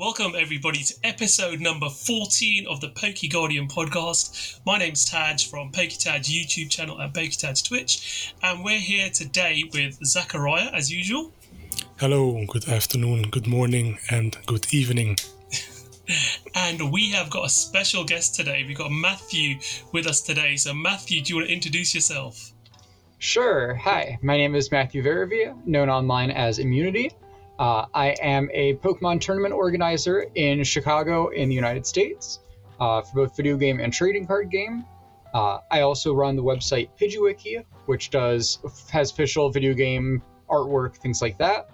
Welcome, everybody, to episode number 14 of the Poke Guardian podcast. My name's Taj from PokeTaj YouTube channel and PokeTaj Twitch, and we're here today with Zachariah, as usual. Hello, good afternoon, good morning, and good evening. and we have got a special guest today. We've got Matthew with us today. So, Matthew, do you want to introduce yourself? Sure. Hi, my name is Matthew Veravia, known online as Immunity. Uh, I am a Pokemon tournament organizer in Chicago in the United States uh, for both video game and trading card game. Uh, I also run the website Pidgeywiki, which does has official video game artwork, things like that,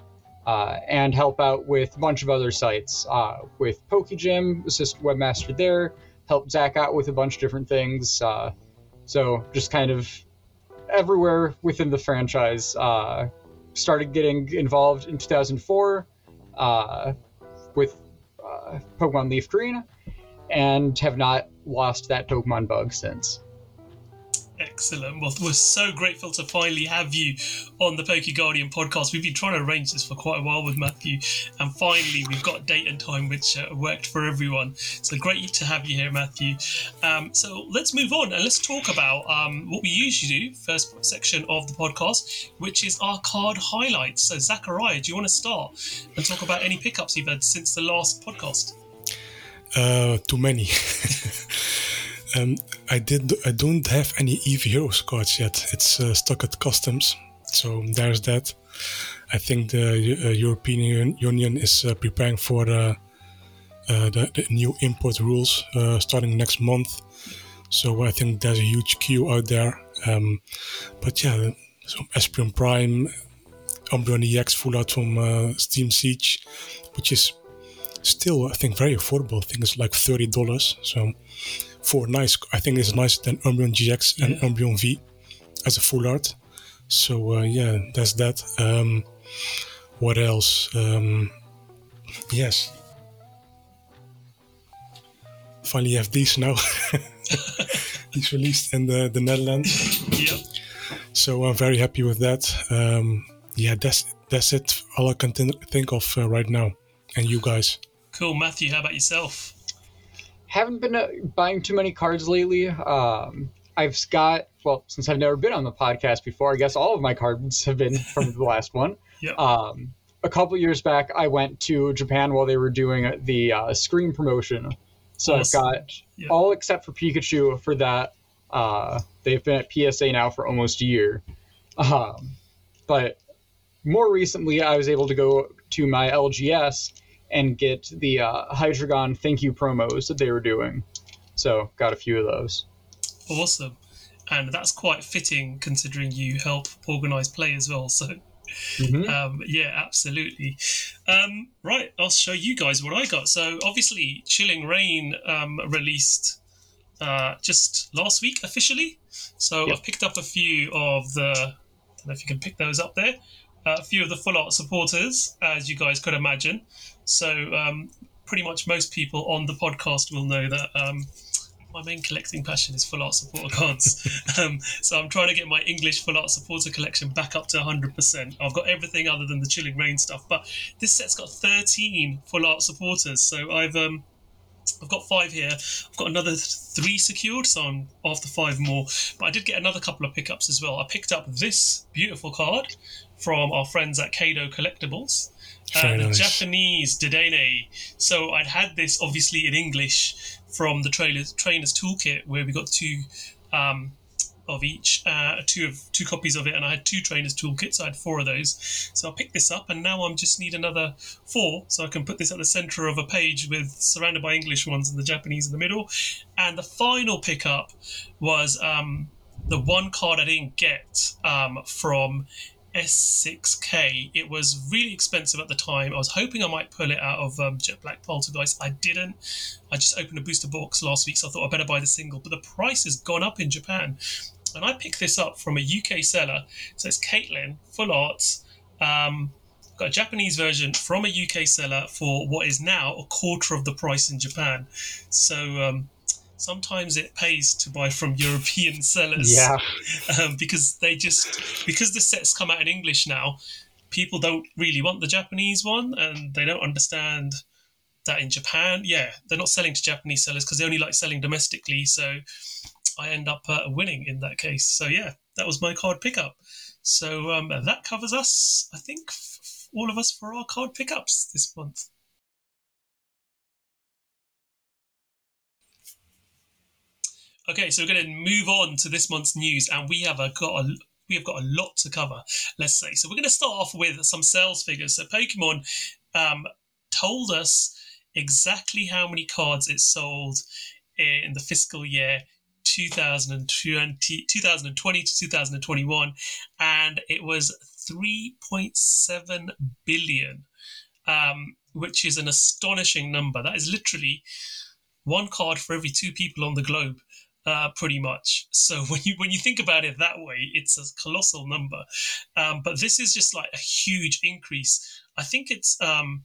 uh, and help out with a bunch of other sites. Uh, with PokeGym, assist webmaster there, help Zach out with a bunch of different things. Uh, so just kind of everywhere within the franchise started getting involved in 2004 uh, with uh, Pokemon Leaf Green, and have not lost that Pokemon bug since. Excellent. Well, we're so grateful to finally have you on the Poke Guardian podcast. We've been trying to arrange this for quite a while with Matthew, and finally we've got date and time which uh, worked for everyone. So great to have you here, Matthew. Um, so let's move on and let's talk about um, what we usually do, first section of the podcast, which is our card highlights. So, Zachariah, do you want to start and talk about any pickups you've had since the last podcast? Uh, too many. Um, I did. I don't have any Eevee Heroes cards yet. It's uh, stuck at customs, so there's that. I think the uh, European Union is uh, preparing for uh, uh, the, the, new import rules uh, starting next month. So I think there's a huge queue out there. Um, but yeah, so Espeon Prime, Umbreon EX full out from Steam Siege, which is still I think very affordable. I think it's like thirty dollars. So for nice. I think it's nicer than Umbreon GX and yeah. Umbreon V as a full art. So uh, yeah, that's that. Um, what else? Um, yes. Finally have these now. He's released in the, the Netherlands. Yep. So I'm very happy with that. Um, yeah, that's that's it. All I can think of uh, right now. And you guys. Cool, Matthew. How about yourself? Haven't been uh, buying too many cards lately. Um, I've got well, since I've never been on the podcast before, I guess all of my cards have been from the last one. Yep. Um, a couple years back, I went to Japan while they were doing the uh, screen promotion. So awesome. I've got yep. all except for Pikachu for that. Uh, they've been at PSA now for almost a year. Um, but more recently, I was able to go to my LGS and get the uh, Hydreigon thank you promos that they were doing. So got a few of those. Awesome, and that's quite fitting considering you help organise play as well. So. Mm-hmm. Um, yeah, absolutely. Um, right, I'll show you guys what I got. So, obviously, Chilling Reign um, released uh, just last week officially. So, yep. I've picked up a few of the. I don't know if you can pick those up there. Uh, a few of the full art supporters, as you guys could imagine. So um, pretty much most people on the podcast will know that um, my main collecting passion is full art supporter cards. um, so I'm trying to get my English full art supporter collection back up to 100%. I've got everything other than the Chilling Reign stuff, but this set's got 13 full art supporters. So I've um, I've got five here. I've got another three secured, so I'm after five more. But I did get another couple of pickups as well. I picked up this beautiful card from our friends at Kado Collectibles uh, the Japanese Dedenne. So I'd had this obviously in English from the trailers, trainer's toolkit where we got two um, of each, uh, two of two copies of it, and I had two trainers toolkits. So I had four of those. So I picked this up, and now I'm just need another four, so I can put this at the center of a page with surrounded by English ones and the Japanese in the middle. And the final pickup was um, the one card I didn't get um, from S6K. It was really expensive at the time. I was hoping I might pull it out of um, Jet Black Poltergeist. I didn't. I just opened a booster box last week, so I thought I better buy the single. But the price has gone up in Japan. And I picked this up from a UK seller. So it's Caitlin, full Arts. Um, got a Japanese version from a UK seller for what is now a quarter of the price in Japan. So um, sometimes it pays to buy from European sellers. Yeah. Um, because they just because the sets come out in English now, people don't really want the Japanese one, and they don't understand that in Japan, yeah, they're not selling to Japanese sellers because they only like selling domestically. So I end up uh, winning in that case. So yeah, that was my card pickup. So um, that covers us, I think, f- all of us for our card pickups this month. Okay, so we're going to move on to this month's news, and we have a, got a we have got a lot to cover. Let's say so. We're going to start off with some sales figures. So Pokemon um, told us exactly how many cards it sold in the fiscal year 2020, 2020 to 2021, and it was 3.7 billion, um, which is an astonishing number. That is literally one card for every two people on the globe uh, pretty much. So when you when you think about it that way, it's a colossal number. Um, but this is just like a huge increase. I think it's um,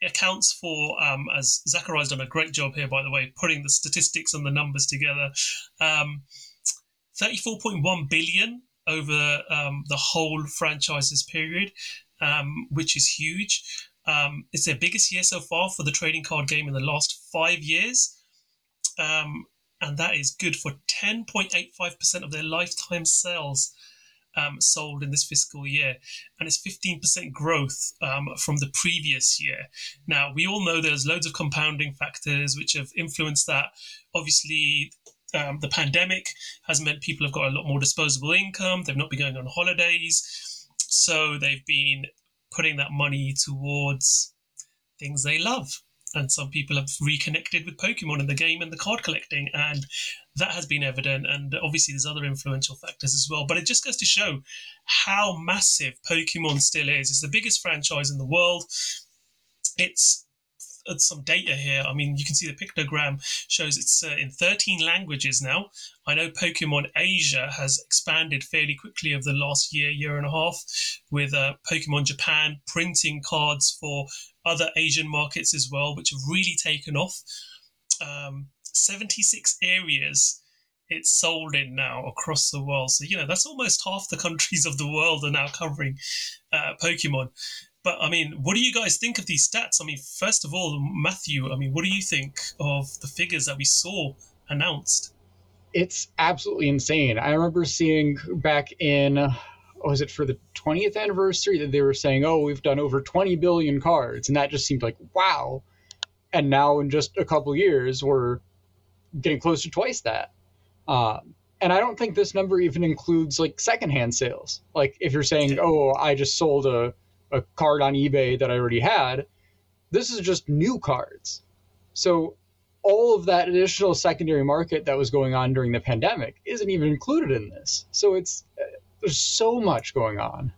it accounts for um, as Zachariah's done a great job here, by the way, putting the statistics and the numbers together. Um, Thirty-four point one billion over um, the whole franchise's period, um, which is huge. it's their biggest year so far for the trading card game in the last five years. Um, and that is good for 10.85% of their lifetime sales um, sold in this fiscal year, and it's 15% growth um, from the previous year. Now, we all know there's loads of compounding factors which have influenced that. Obviously, um, the pandemic has meant people have got a lot more disposable income, they've not been going on holidays, so they've been putting that money towards things they love and some people have reconnected with Pokemon in the game and the card collecting, and that has been evident. And obviously, there's other influential factors as well. But it just goes to show how massive Pokemon still is. It's the biggest franchise in the world. It's some data here. I mean, you can see the pictogram shows it's uh, in 13 languages now. I know Pokemon Asia has expanded fairly quickly over the last year, year and a half, with uh, Pokemon Japan printing cards for other Asian markets as well, which have really taken off. Um, 76 areas it's sold in now across the world. So, you know, that's almost half the countries of the world are now covering uh, Pokemon. But I mean, what do you guys think of these stats? I mean, first of all, Matthew, I mean, what do you think of the figures that we saw announced? It's absolutely insane. I remember seeing back in was it for the 20th anniversary that they were saying, oh, we've done over 20 billion cards. And that just seemed like, wow. And now in just a couple years, we're getting close to twice that. Um, and I don't think this number even includes like secondhand sales. Like if you're saying, oh, I just sold a, a card on eBay that I already had, this is just new cards. So all of that additional secondary market that was going on during the pandemic isn't even included in this. So it's there's so much going on.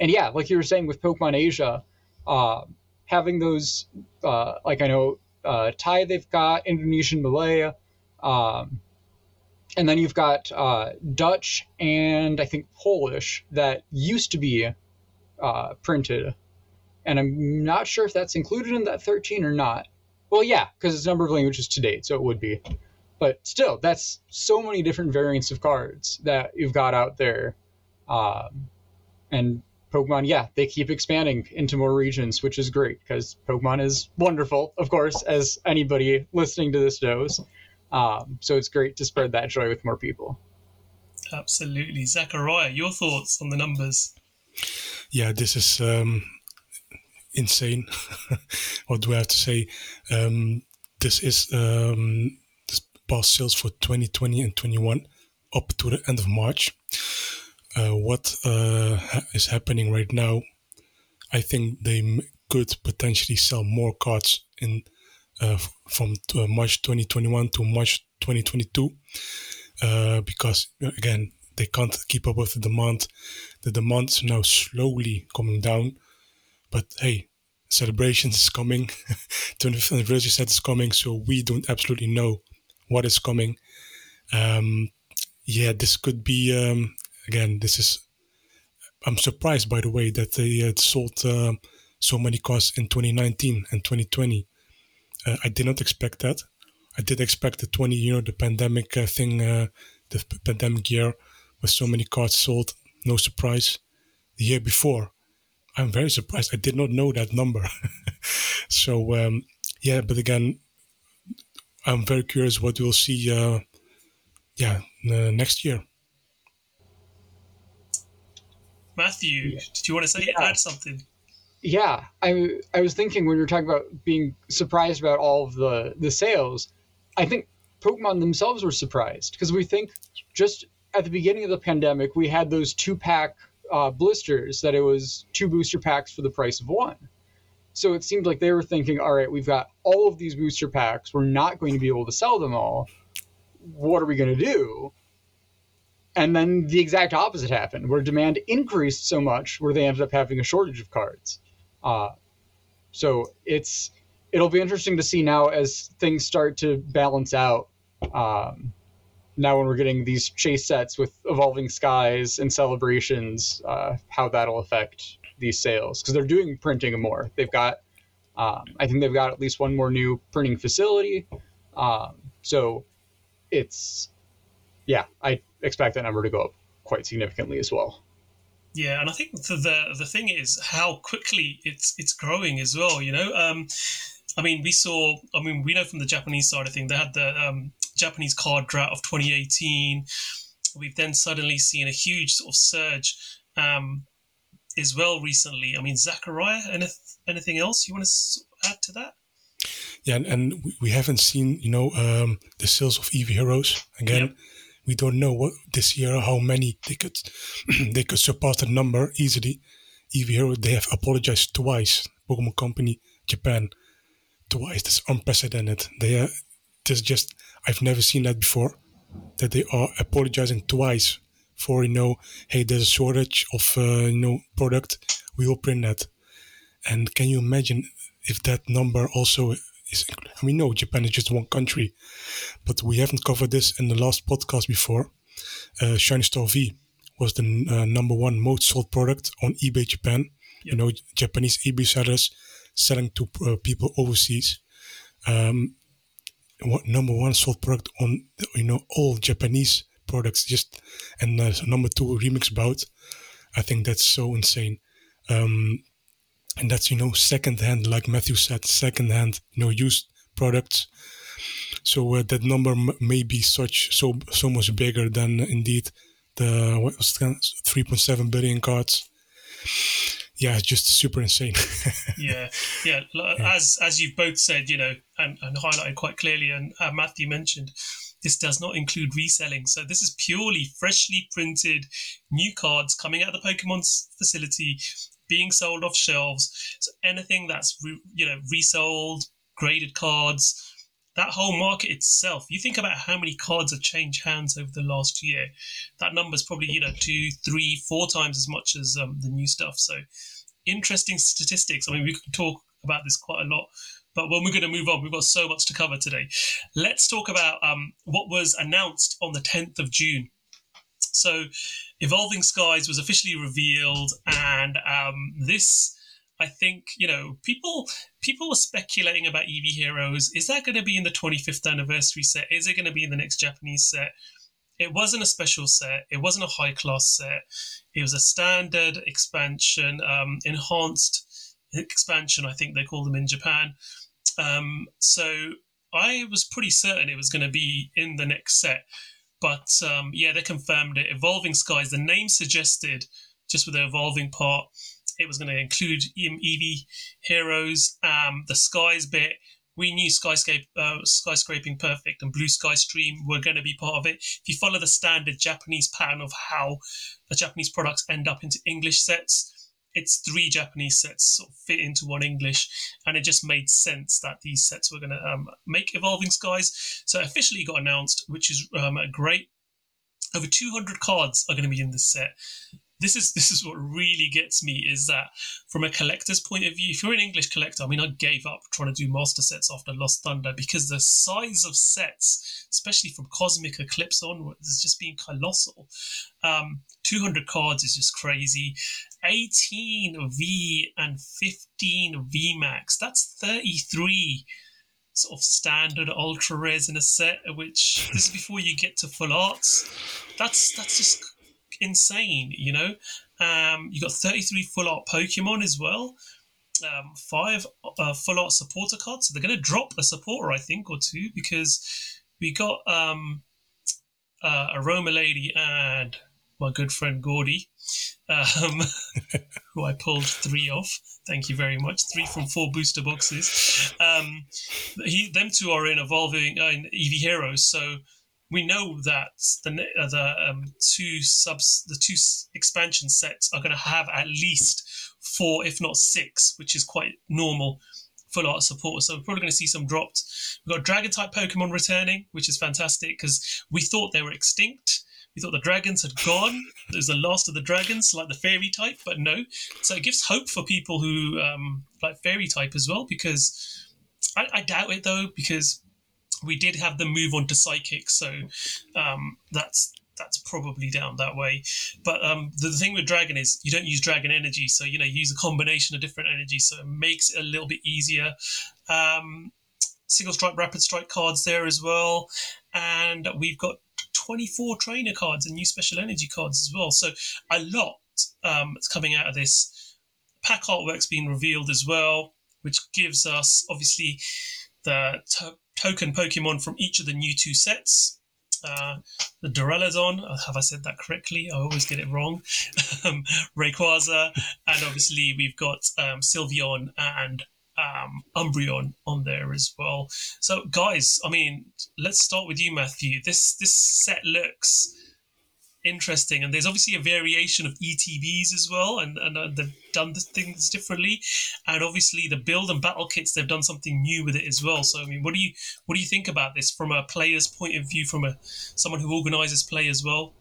And yeah, like you were saying with Pokemon Asia, uh, having those, uh, like I know uh, Thai, they've got Indonesian, Malay, um, and then you've got uh, Dutch and I think Polish that used to be uh, printed. And I'm not sure if that's included in that 13 or not. Well, yeah, because it's number of languages to date, so it would be. But still, that's so many different variants of cards that you've got out there um, and Pokemon, yeah, they keep expanding into more regions, which is great because Pokemon is wonderful, of course, as anybody listening to this knows. Um, so it's great to spread that joy with more people. Absolutely. Zachariah, your thoughts on the numbers? Yeah, this is um, insane. what do I have to say? Um, this is um, this past sales for 2020 and 21 up to the end of March uh, what uh, is happening right now, I think they could potentially sell more cards in uh, from uh, March 2021 to March 2022 uh, because again they can't keep up with the demand. The demand is now slowly coming down, but hey, celebrations is coming. 25th anniversary set is coming, so we don't absolutely know what is coming. Um, yeah, this could be um, again, this is. I'm surprised, by the way, that they had sold uh, so many cars in 2019 and 2020. Uh, I did not expect that. I did expect the 20, you know, the pandemic uh, thing, uh, the p- pandemic year, with so many cards sold. No surprise. The year before, I'm very surprised. I did not know that number. so um, yeah, but again, I'm very curious what we'll see. Uh, yeah, uh, next year. Matthew, yeah. did you want to say yeah. add something? Yeah, I I was thinking when you were talking about being surprised about all of the the sales, I think Pokemon themselves were surprised because we think just at the beginning of the pandemic we had those two pack uh, blisters that it was two booster packs for the price of one. So it seemed like they were thinking, all right, we've got all of these booster packs. We're not going to be able to sell them all. What are we going to do? And then the exact opposite happened, where demand increased so much where they ended up having a shortage of cards. Uh, so it's it'll be interesting to see now as things start to balance out. Um, now when we're getting these chase sets with evolving skies and celebrations, uh, how that'll affect these sales because they're doing printing more. They've got, um, I think they've got at least one more new printing facility. Um, so it's, yeah, I expect that number to go up quite significantly as well. Yeah, and I think the the, the thing is how quickly it's it's growing as well. You know, um, I mean, we saw. I mean, we know from the Japanese side of things, they had the um, Japanese card drought of 2018. We've then suddenly seen a huge sort of surge um, as well recently. I mean, Zachariah, anything else you want to add to that? Yeah, and, and we haven't seen, you know, um, the sales of Eevee Heroes again. Yep. We don't know what this year how many they could they could surpass the number easily. Eevee Hero they have apologized twice. Pokemon Company Japan twice. That's unprecedented. They are this just I've never seen that before. That they are apologizing twice for you know, hey, there's a shortage of uh, you know product. We will print that. And can you imagine if that number also is? I mean, no, Japan is just one country, but we haven't covered this in the last podcast before. Uh, Shiny Star V was the uh, number one most sold product on eBay Japan. Yep. You know, Japanese eBay sellers selling to uh, people overseas. Um, number one sold product on you know all Japanese products. Just and uh, number two remix bout. I think that's so insane. Um, and that's you know second hand, like Matthew said, second hand, you know, used products. So uh, that number m- may be such so so much bigger than indeed the what was 3.7 billion cards yeah, it's just super insane. yeah, yeah. As as you've both said, you know, and, and highlighted quite clearly, and uh, Matthew mentioned, this does not include reselling. So this is purely freshly printed new cards coming out of the Pokemon facility, being sold off shelves. So anything that's re, you know resold, graded cards, that whole market itself, you think about how many cards have changed hands over the last year. That number is probably, you know, two, three, four times as much as um, the new stuff. So interesting statistics. I mean, we could talk about this quite a lot, but when we're going to move on, we've got so much to cover today. Let's talk about um, what was announced on the 10th of June. So, Evolving Skies was officially revealed, and um, this I think you know people people were speculating about Eevee Heroes. Is that going to be in the 25th anniversary set? Is it going to be in the next Japanese set? It wasn't a special set. It wasn't a high class set. It was a standard expansion, um, enhanced expansion. I think they call them in Japan. Um, so I was pretty certain it was going to be in the next set. But um, yeah, they confirmed it. Evolving Skies, the name suggested, just with the evolving part, it was going to include Eevee heroes, um, the skies bit. We knew Skyscape, uh, Skyscraping Perfect and Blue Sky Stream were going to be part of it. If you follow the standard Japanese pattern of how the Japanese products end up into English sets, it's three Japanese sets sort of fit into one English, and it just made sense that these sets were going to um, make Evolving Skies. So officially got announced, which is um, great. Over 200 cards are going to be in this set this is this is what really gets me is that from a collector's point of view, if you're an English collector, I mean, I gave up trying to do master sets after Lost Thunder because the size of sets, especially from Cosmic Eclipse onwards, has just been colossal. Um, 200 cards is just crazy. 18 V and 15 V Max. That's 33 sort of standard ultra rares in a set, which this is before you get to full arts. That's that's just insane, you know. Um, you got 33 full art Pokemon as well. um, five uh, full art supporter cards. So they're going to drop a supporter, I think, or two, because we got um, uh, Aroma Lady and my good friend Gordie, um, who I pulled three off. Thank you very much. Three from four booster boxes. Um, he, them two are in evolving uh, in Eevee Heroes, so we know that the uh, the um, two subs, the two expansion sets are going to have at least four, if not six, which is quite normal full art support. So we're probably going to see some dropped. We've got dragon type Pokemon returning, which is fantastic because we thought they were extinct. We thought the dragons had gone. There's the last of the dragons, like the fairy type, but no. So it gives hope for people who um, like fairy type as well, because I, I doubt it though, because we did have them move on to psychic, so um, that's that's probably down that way. But um, the, the, thing with dragon is you don't use dragon energy, so you know you use a combination of different energies, so it makes it a little bit easier. Um, single strike, rapid strike cards there as well, and we've got 24 trainer cards and new special energy cards as well. So a lot um, coming out of this. Pack artwork's been revealed as well, which gives us obviously the to- token Pokemon from each of the new two sets. Uh, the Duraludon, uh, have I said that correctly? I always get it wrong. um, Rayquaza, and obviously we've got um, Sylveon and um, Umbreon on there as well. So, guys, I mean, let's start with you, Matthew. This this set looks interesting, and there's obviously a variation of ETBs as well, and and uh, they've done the things differently, and obviously the build and battle kits they've done something new with it as well. So, I mean, what do you what do you think about this from a player's point of view, from a someone who organizes play as well?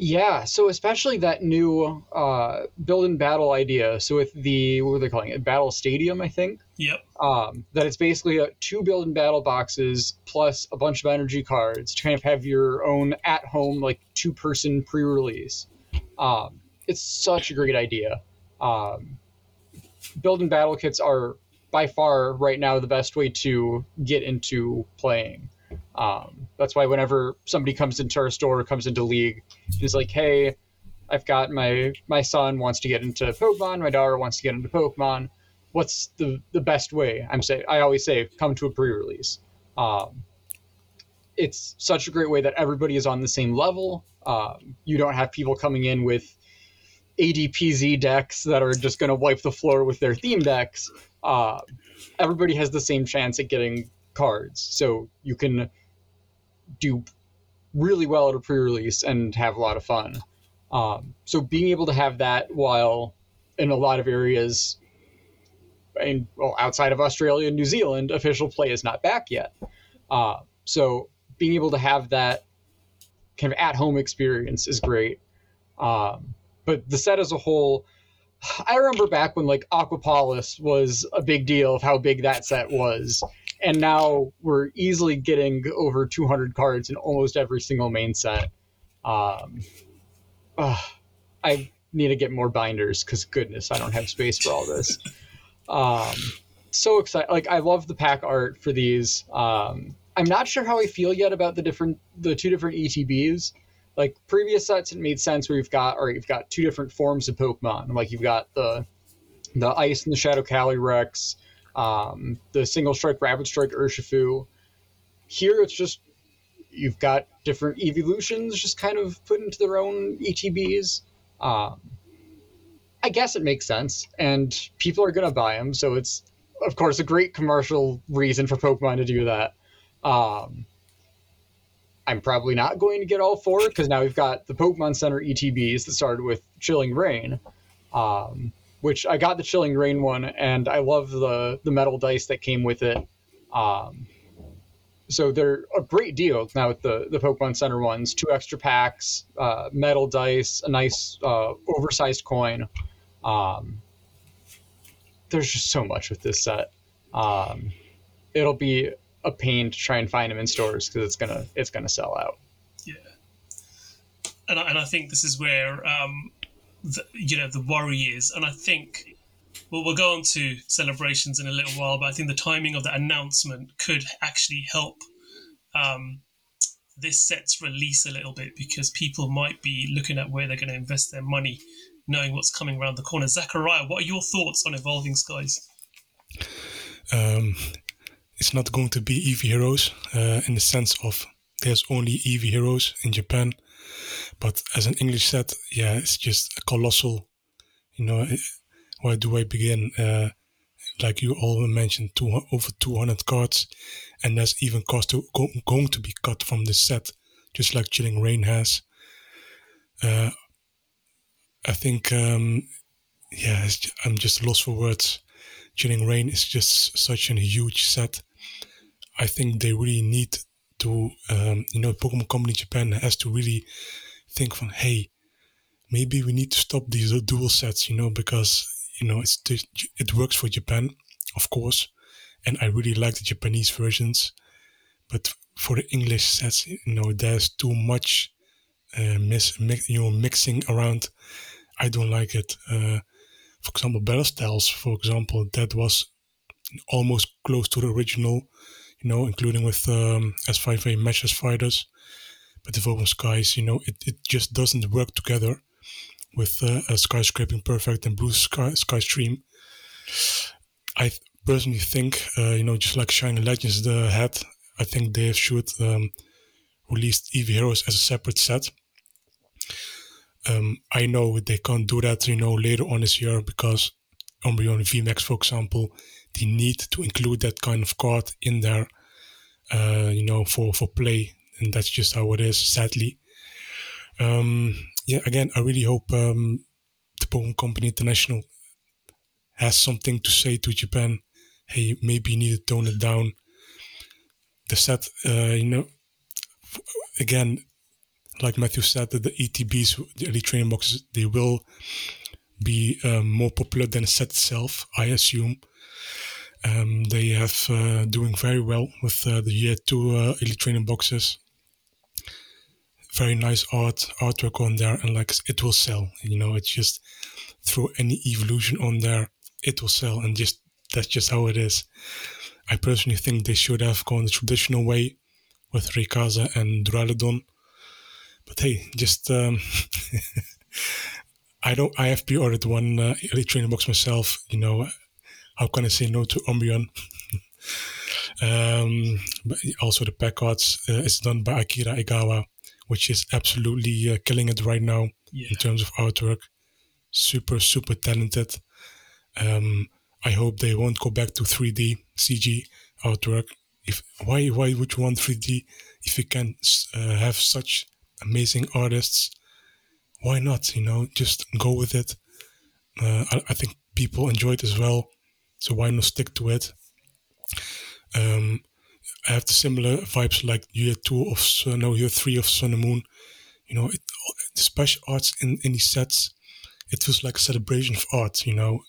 Yeah, so especially that new uh, build and battle idea. So with the what were they calling it? Battle Stadium, I think. Yep. Um, that it's basically a, two build and battle boxes plus a bunch of energy cards to kind of have your own at home like two person pre release. Um, it's such a great idea. Um, build and battle kits are by far right now the best way to get into playing. Um, that's why whenever somebody comes into our store, or comes into League, is like, hey, I've got my my son wants to get into Pokemon, my daughter wants to get into Pokemon. What's the the best way? I'm say I always say come to a pre-release. Um, it's such a great way that everybody is on the same level. Um, you don't have people coming in with ADPZ decks that are just going to wipe the floor with their theme decks. Uh, everybody has the same chance at getting cards, so you can do really well at a pre-release and have a lot of fun. Um, so being able to have that while in a lot of areas, and well, outside of Australia and New Zealand, official play is not back yet. Uh, so being able to have that kind of at-home experience is great. Um, but the set as a whole, I remember back when like Aquapolis was a big deal of how big that set was, and now we're easily getting over 200 cards in almost every single main set. Um, uh, I need to get more binders because goodness, I don't have space for all this. Um, so excited! Like I love the pack art for these. Um, I'm not sure how I feel yet about the different, the two different ETBs. Like previous sets, it made sense where you've got, or you've got two different forms of Pokemon. Like you've got the, the Ice and the Shadow Calyrex um, the single strike rapid strike Urshifu. Here it's just you've got different evolutions just kind of put into their own ETBs. Um, I guess it makes sense, and people are gonna buy them, so it's of course a great commercial reason for Pokemon to do that. Um, I'm probably not going to get all four because now we've got the Pokemon Center ETBs that started with Chilling Reign. Um, which I got the Chilling Reign one, and I love the the metal dice that came with it. Um, so they're a great deal now with the the Pokemon Center ones. Two extra packs, uh, metal dice, a nice uh, oversized coin. Um, there's just so much with this set. Um, it'll be a pain to try and find them in stores because it's gonna it's gonna sell out. Yeah, and I, and I think this is where um, the, you know the worry is, and I think well we'll go on to celebrations in a little while, but I think the timing of the announcement could actually help um, this set's release a little bit because people might be looking at where they're going to invest their money knowing what's coming around the corner. Zachariah, what are your thoughts on Evolving Skies? Um, it's not going to be Eevee heroes uh, in the sense of there's only Eevee heroes in Japan, but as an English set, yeah, it's just a colossal. You know, where do I begin? Uh, like you all mentioned, two, over 200 cards, and there's even cost to, go, going to be cut from this set, just like Chilling Reign has. Uh, I think, um, yeah, I'm just lost for words. Chilling Reign is just such a huge set. I think they really need to, um, you know, Pokemon Company Japan has to really think from, hey, maybe we need to stop these dual sets, you know, because you know it's it works for Japan, of course, and I really like the Japanese versions, but for the English sets, you know, there's too much uh, mis, mix, you know mixing around. I don't like it. Uh, for example, Battle Styles, for example, that was almost close to the original, you know, including with um, S5A Matchless Fighters. But the open Skies, you know, it, it just doesn't work together with uh, skyscraping perfect and blue sky sky stream. I personally think, uh, you know, just like Shining Legends the had, I think they should um, release Eevee Heroes as a separate set. Um, I know they can't do that, you know, later on this year because Umbreon VMAX, for example, they need to include that kind of card in there, uh, you know, for, for play. And that's just how it is, sadly. Um, yeah, again, I really hope um, the Pokemon Company International has something to say to Japan. Hey, maybe you need to tone it down. The set, uh, you know, again, like Matthew said, that the ETBs, the Elite Training Boxes, they will be um, more popular than set itself, I assume. Um, they have uh, doing very well with uh, the year two uh, Elite Training Boxes. Very nice art artwork on there and like it will sell. You know it's just throw any evolution on there it will sell and just that's just how it is. I personally think they should have gone the traditional way with Rayquaza and Duraludon. But hey just um, i don't i have pre-ordered one uh, elite training box myself you know how can i say no to Umbreon um, but also the pack arts uh, is done by akira egawa which is absolutely uh, killing it right now yeah. in terms of artwork. Super, super talented. Um, I hope they won't go back to 3D CG artwork. If why why would you want 3D if you can uh, have such amazing artists? Why not? You know, just go with it. Uh, I, I, think people enjoy it as well, so why not stick to it? Um, I have the similar vibes like year two of uh, no year three of Sun and Moon. You know, it, the special arts in in these sets, it feels like a celebration of art. You know,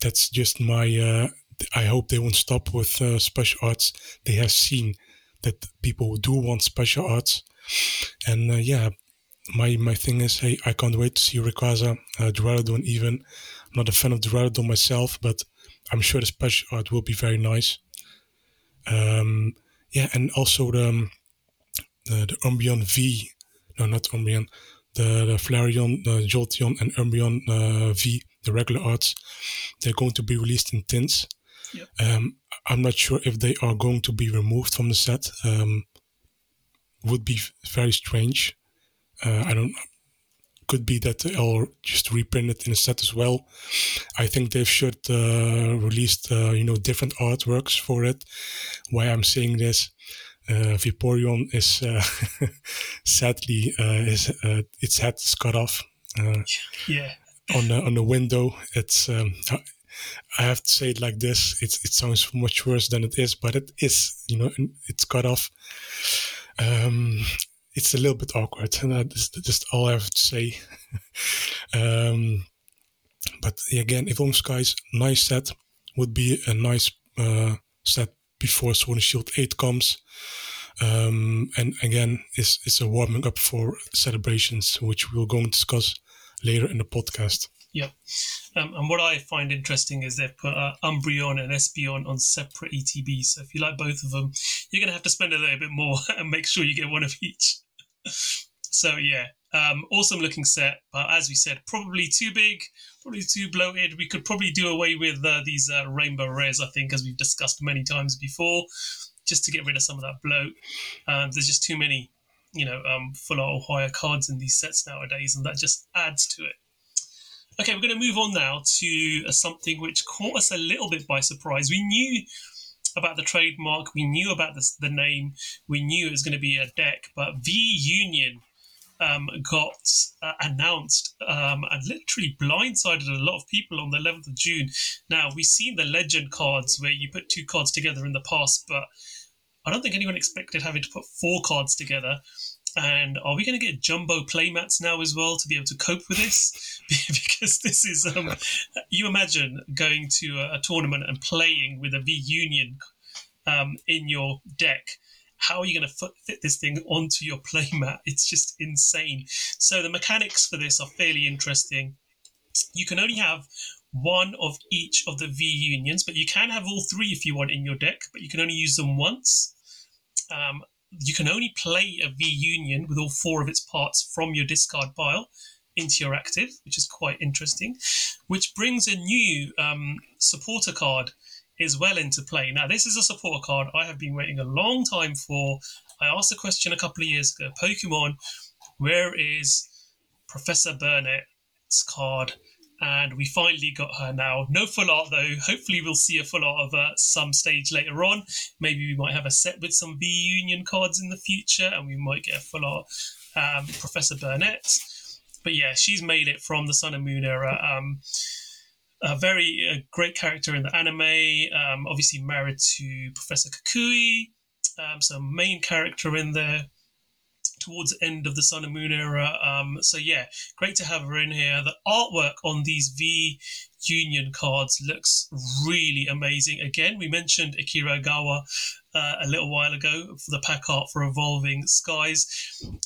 that's just my. Uh, I hope they won't stop with uh, special arts. They have seen that people do want special arts, and uh, yeah, my my thing is, hey, I can't wait to see Rayquaza, uh, Duraludon even. I'm not a fan of the Duraludon myself, but I'm sure the special art will be very nice. Um, yeah, and also the, um, the, the Umbreon V, no, not Umbreon, the, the Flareon, the Jolteon, and Umbreon uh, V, the regular arts, they're going to be released in tints. Yep. Um, I'm not sure if they are going to be removed from the set. Um, would be very strange. Uh, I don't could be that they'll just reprint it in a set as well. I think they should uh, release uh, you know different artworks for it. Why I'm saying this, uh, Vaporeon is uh, sadly uh, is uh, its head is cut off. Uh, yeah. On the on the window, it's. Um, I have to say it like this. It's, it sounds much worse than it is, but it is. You know, it's cut off. Um, it's a little bit awkward, and that's just all I have to say. um, but again, Evolving Skies, nice set, would be a nice uh, set before Sword and Shield 8 comes. Um, and again, it's, it's a warming up for celebrations, which we'll go and discuss later in the podcast. Yep. Um, and what I find interesting is they've put uh, Umbreon and Espeon on separate ETBs. So if you like both of them, you're going to have to spend a little bit more and make sure you get one of each. so yeah, Um, awesome looking set, but as we said, probably too big, probably too bloated. We could probably do away with uh, these uh, rainbow rares, I think, as we've discussed many times before, just to get rid of some of that bloat. Um, there's just too many, you know, um, full or higher cards in these sets nowadays, and that just adds to it. Okay, we're going to move on now to uh, something which caught us a little bit by surprise. We knew about the trademark, we knew about the, the name, we knew it was going to be a deck, but V Union um, got uh, announced um, and literally blindsided a lot of people on the 11th of June. Now, we've seen the legend cards where you put two cards together in the past, but I don't think anyone expected having to put four cards together. And are we going to get jumbo playmats now as well to be able to cope with this? because this is, um, you imagine going to a, a, tournament and playing with a V Union um, in your deck. How are you going to fit this thing onto your playmat? It's just insane. So the mechanics for this are fairly interesting. You can only have one of each of the V unions, but you can have all three if you want in your deck, but you can only use them once. Um, you can only play a V union with all four of its parts from your discard pile into your active, which is quite interesting. Which brings a new um, supporter card as well into play. Now, this is a supporter card I have been waiting a long time for. I asked a question a couple of years ago Pokemon, where is Professor Burnett's card? And we finally got her now. No full art though. Hopefully, we'll see a full art of her some stage later on. Maybe we might have a set with some V Union cards in the future, and we might get a full art um, Professor Burnett. But yeah, she's made it from the Sun and Moon era. Um, a very uh, great character in the anime. Um, obviously married to Professor Kukui. Um, so main character in there towards the end of the Sun and Moon era. Um, so yeah, great to have her in here. The artwork on these V Union cards looks really amazing. Again, we mentioned Akira Egawa uh, a little while ago for the pack art for Evolving Skies,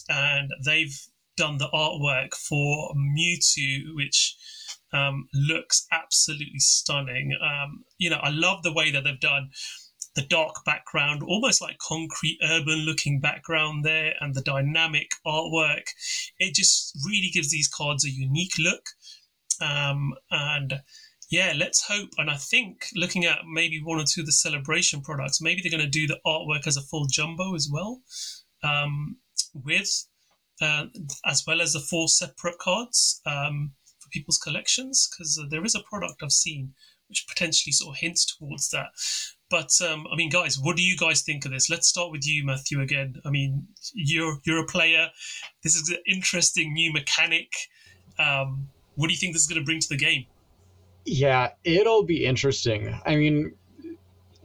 and they've done the artwork for Mewtwo, which um, looks absolutely stunning. Um, you know, I love the way that they've done the dark background, almost like concrete urban looking background there, and the dynamic artwork. It just really gives these cards a unique look. Um, and yeah, let's hope. And I think looking at maybe one or two of the celebration products, maybe they're going to do the artwork as a full jumbo as well, um, with uh, as well as the four separate cards um, for people's collections, because there is a product I've seen which potentially sort of hints towards that. But um, I mean, guys, what do you guys think of this? Let's start with you, Matthew. Again, I mean, you're you're a player. This is an interesting new mechanic. Um, what do you think this is going to bring to the game? Yeah, it'll be interesting. I mean,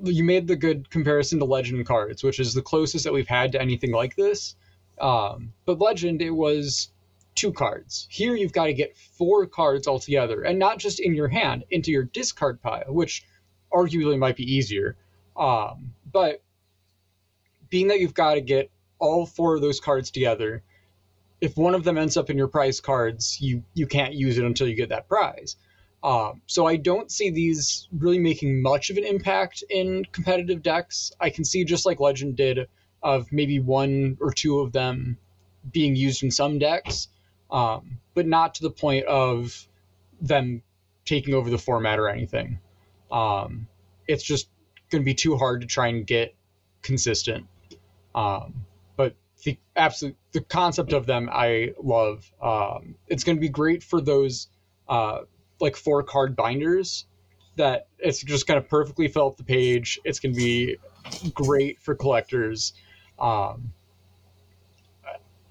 you made the good comparison to Legend cards, which is the closest that we've had to anything like this. Um, but Legend, it was two cards. Here, you've got to get four cards altogether, and not just in your hand, into your discard pile, which arguably might be easier. Um, but being that you've got to get all four of those cards together, if one of them ends up in your prize cards, you you can't use it until you get that prize. Um, so I don't see these really making much of an impact in competitive decks. I can see just like Legend did of maybe one or two of them being used in some decks, um, but not to the point of them taking over the format or anything. Um, it's just going to be too hard to try and get consistent. Um, but the absolute the concept of them I love. Um, it's going to be great for those uh, like four card binders that it's just going to perfectly fill up the page. It's going to be great for collectors. Um,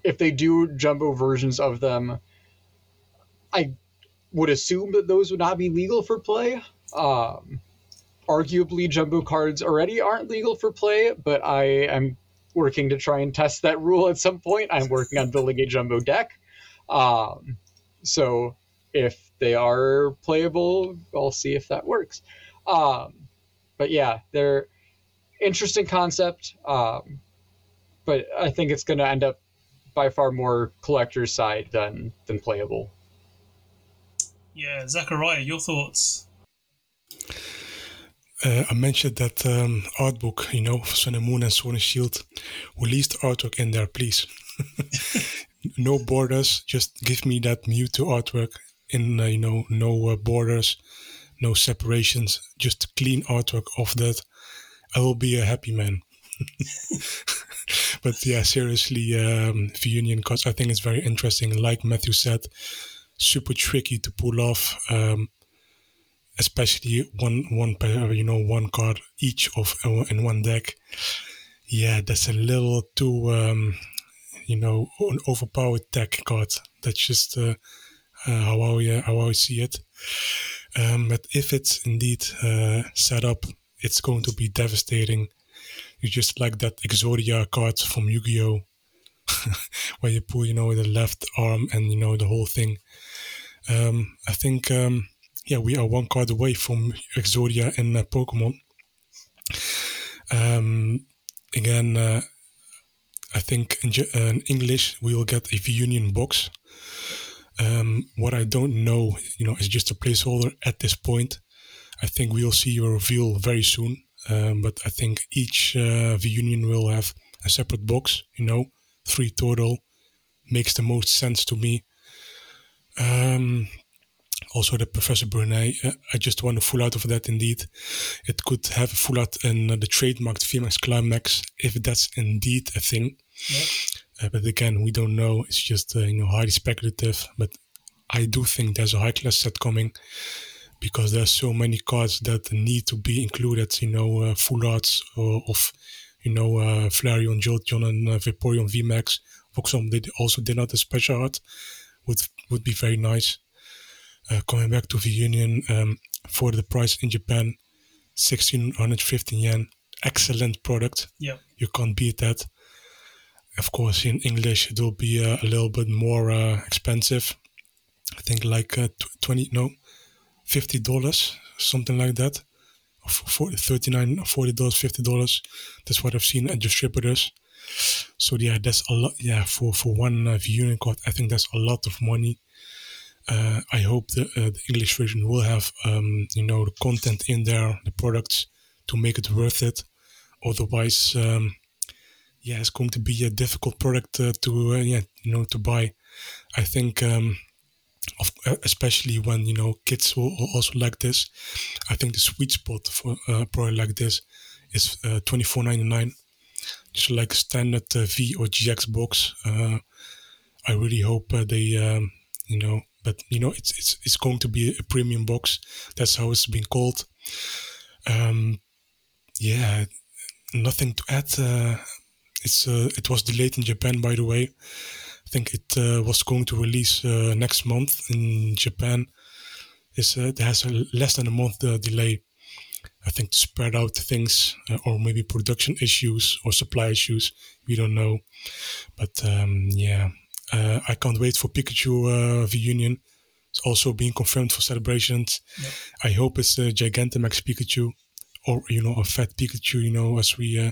if they do jumbo versions of them, I would assume that those would not be legal for play. Um, arguably, jumbo cards already aren't legal for play, but I am working to try and test that rule at some point. I'm working on building a jumbo deck. Um, so if they are playable, I'll see if that works. Um, but yeah, they're interesting concept. Um, but I think it's going to end up by far more collector's side than than playable. Yeah, Zachariah, your thoughts? Uh, I mentioned that um, art book, you know, Sun and Moon and Sword and Shield. Release the artwork in there, please. no borders. Just give me that Mewtwo artwork in uh, you know no uh, borders, no separations. Just clean artwork of that. I will be a happy man. but yeah, seriously, um, the Union cards, I think it's very interesting. Like Matthew said, super tricky to pull off. Um, especially one one you know one card each of uh, in one deck. Yeah that's a little too um, you know an overpowered deck card. That's just uh, uh, how I uh, how I see it. Um, but if it's indeed uh, set up it's going to be devastating. You just like that Exodia card from Yu-Gi-Oh! Where you pull you know the left arm and you know the whole thing. Um, I think um, yeah, we are one card away from Exodia in uh, Pokemon. Um, again, uh, I think in, uh, in, English we will get a Union box. Um, what I don't know, you know, is just a placeholder at this point. I think we'll see a reveal very soon. Um, but I think each uh, Union will have a separate box. You know, three total makes the most sense to me. Um, also the Professor Burnet. Uh, I just want a full art of that indeed. It could have a full art in uh, the trademarked VMAX Climax if that's indeed a thing. Yeah. Uh, but again, we don't know. It's just uh, you know highly speculative. But I do think there's a high class set coming because there's so many cards that need to be included. You know, uh, full arts of you know uh, Flareon, Jolteon, and uh, Vaporeon VMAX. For example, they also did not a special art. Would would be very nice coming back to the Union um, for the price in Japan, 1615 yen. Excellent product. Yeah. You can't beat that. Of course, in English, it will be uh, a little bit more uh, expensive. I think like uh, 20, no, $50, something like that. For 39 $40, $50. That's what I've seen at distributors. So yeah, that's a lot. Yeah, for for one uh, union card, I think that's a lot of money uh, I hope the, uh, the, English version will have, um, you know, the content in there, the products to make it worth it. Otherwise, um, yeah, it's going to be a difficult product uh, to, uh, yeah, you know, to buy. I think, um, of, uh, especially when you know kids will also like this. I think the sweet spot for a product like this is twenty four ninety nine, just like standard V or GX box. I really hope they, um, you know, but you know it's it's it's going to be a premium box. That's how it's been called. Um, yeah, nothing to add. Uh, it's uh, it was delayed in Japan, by the way. I think it uh, was going to release uh, next month in Japan. It's, uh, it has a less than a month uh, delay. I think to spread out things, or maybe production issues or supply issues. We don't know, but um, yeah, uh, I can't wait for Pikachu uh, V Union. It's also being confirmed for celebrations. Yep. I hope it's a Gigantamax Pikachu, or you know, a fat Pikachu. You know, as we uh,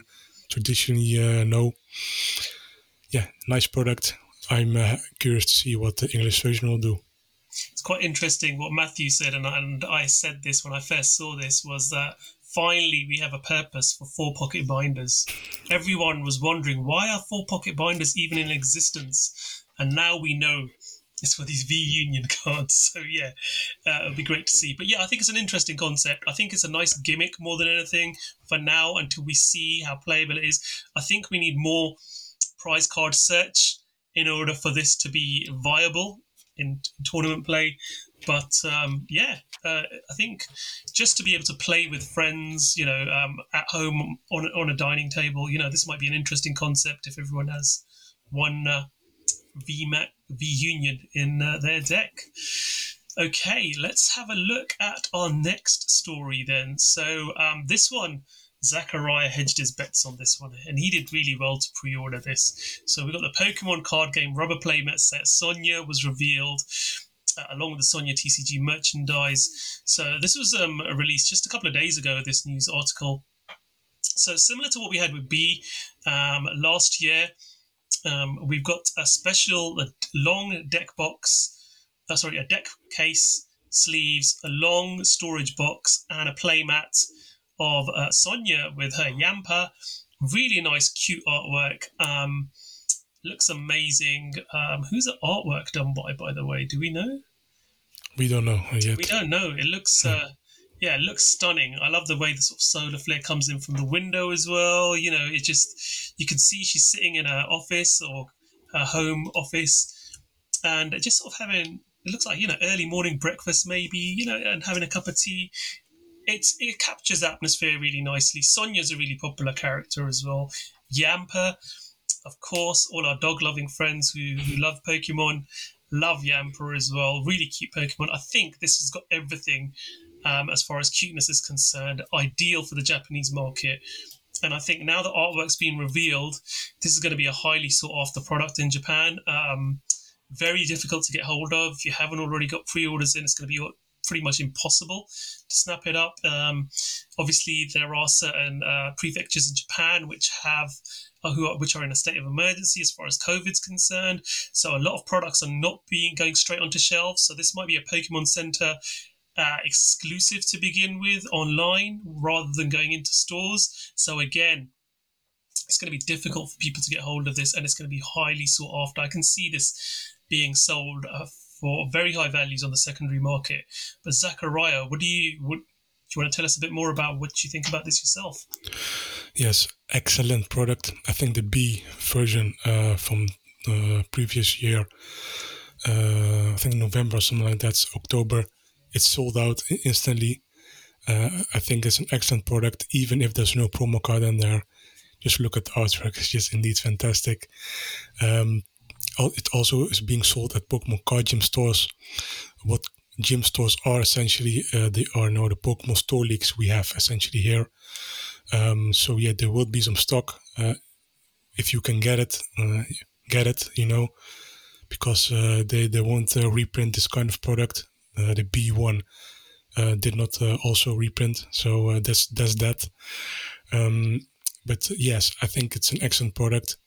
traditionally uh, know. Yeah, nice product. I'm uh, curious to see what the English version will do. It's quite interesting what Matthew said, and, and I said this when I first saw this was that finally we have a purpose for four pocket binders. Everyone was wondering why are four pocket binders even in existence? And now we know it's for these V Union cards. So yeah, uh, it'll be great to see. But yeah, I think it's an interesting concept. I think it's a nice gimmick more than anything for now until we see how playable it is. I think we need more prize card search in order for this to be viable in, tournament play. But um, yeah, uh, I think just to be able to play with friends, you know, um, at home on on a dining table, you know, this might be an interesting concept if everyone has one uh, V V Union in uh, their deck. Okay, let's have a look at our next story then. So um, this one, Zachariah hedged his bets on this one, and he did really well to pre-order this. So we got the Pokemon card game Rubber Playmat set. Sonia was revealed. Uh, along with the Sonia TCG merchandise. So this was um, released just a couple of days ago. This news article. So similar to what we had with Bea um, last year, um, we've got a special a long deck box, uh, sorry, a deck case, sleeves, a long storage box, and a playmat of uh, Sonia with her Yamper. Really nice, cute artwork. Um, Looks amazing. Um, who's the artwork done by, by the way? Do we know? We don't know yet. We don't know. It looks, hmm. uh, yeah, it looks stunning. I love the way the sort of solar flare comes in from the window as well. You know, it just you can see she's sitting in her office or her home office, and just sort of having it looks like you know early morning breakfast maybe you know and having a cup of tea. It's it captures atmosphere really nicely. Sonia's a really popular character as well. Yamper of course all our dog loving friends who, who love pokemon love yamper as well. Really cute pokemon. I think this has got everything um, as far as cuteness is concerned ideal for the japanese market and I think now that artwork's been revealed, this is going to be a highly sought after product in Japan. Um, very difficult to get hold of. If you haven't already got pre-orders in, it's going to be pretty much impossible to snap it up. Um, obviously, there are certain uh, prefectures in Japan which have uh, who are, which are in a state of emergency as far as COVID's concerned. So a lot of products are not being going straight onto shelves. So this might be a Pokemon Center uh, exclusive to begin with online rather than going into stores. So again, it's going to be difficult for people to get hold of this, and it's going to be highly sought after. I can see this being sold uh, for very high values on the secondary market. But Zachariah, what do you what, do you want to tell us a bit more about what you think about this yourself? Yes, excellent product. I think the Bea version uh, from the previous year, uh, I think November or something like that, October, it's sold out instantly. Uh, I think it's an excellent product, even if there's no promo card in there. Just look at the artwork; it's just indeed fantastic. Um, it also is being sold at Pokemon card gym stores. What gym stores are essentially, uh, they are now the Pokemon store leagues we have essentially here. Um, so yeah, there will be some stock. Uh, if you can get it, uh, get it, you know, because uh, they, they won't uh, reprint this kind of product. Uh, the B1 did not also reprint. So that's, that's that. Um, but yes, I think it's an excellent product.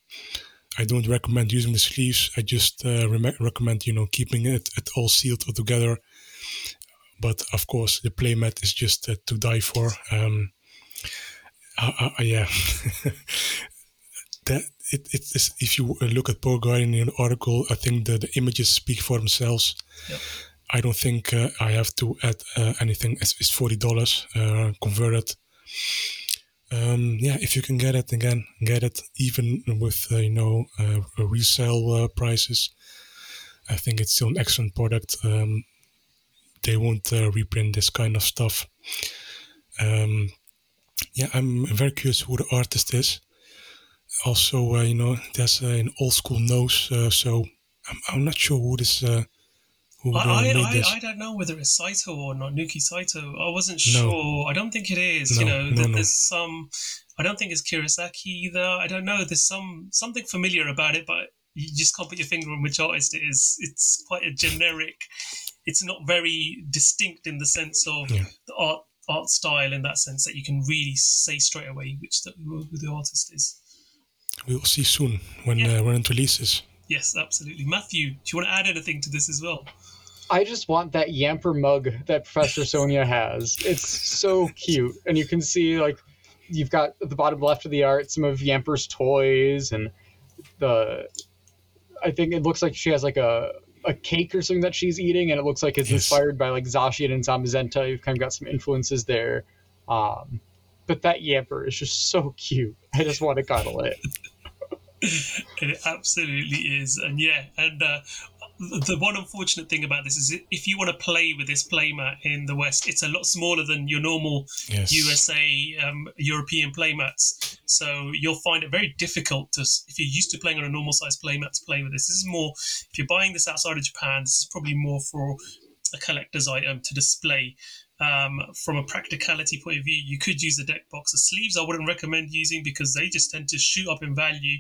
I don't recommend using the sleeves. I just uh, re- recommend you know keeping it, it all sealed together. But of course, the playmat is just uh, to die for. Um, uh, yeah, that it, it is. If you look at Poke Guardian in an article, I think the, the images speak for themselves. Yep. I don't think uh, I have to add uh, anything. It's, it's forty dollars uh, converted um, yeah, if you can get it again, get it even with uh, you know uh, resale uh, prices. I think it's still an excellent product. Um, they won't reprint this kind of stuff. Um, yeah, I'm very curious who the artist is. Also, you know, there's an old school nose, so I'm, I'm, not sure who this I, I, I, I, don't know whether it's Saito or not, Naoki Saito. I wasn't no. sure. I don't think it is. No, you know, no, there's some. I don't think it's Kurosaki either. I don't know. There's some something familiar about it, but you just can't put your finger on which artist it is. It's quite a generic. It's not very distinct in the sense of yeah. the art art style in that sense that you can really say straight away which the, who the artist is. We will see soon when yeah. uh, when it releases. Yes, absolutely. Matthew, do you want to add anything to this as well? I just want that Yamper mug that Professor Sonia has. It's so cute, and you can see like you've got at the bottom left of the art some of Yamper's toys and the. I think it looks like she has like a a cake or something that she's eating, and it looks like it's yes. inspired by like Zacian and Zamazenta. You've kind of got some influences there. Um, but that Yamper is just so cute. I just want to cuddle it. it absolutely is, and yeah, and uh, the one unfortunate thing about this is if you want to play with this playmat in the West, it's a lot smaller than your normal yes. USA um, European playmats. So you'll find it very difficult to, if you're used to playing on a normal size playmat, to play with this. This is more, if you're buying this outside of Japan, this is probably more for a collector's item to display. Um, from a practicality point of view, you could use the deck box. The sleeves I wouldn't recommend using because they just tend to shoot up in value.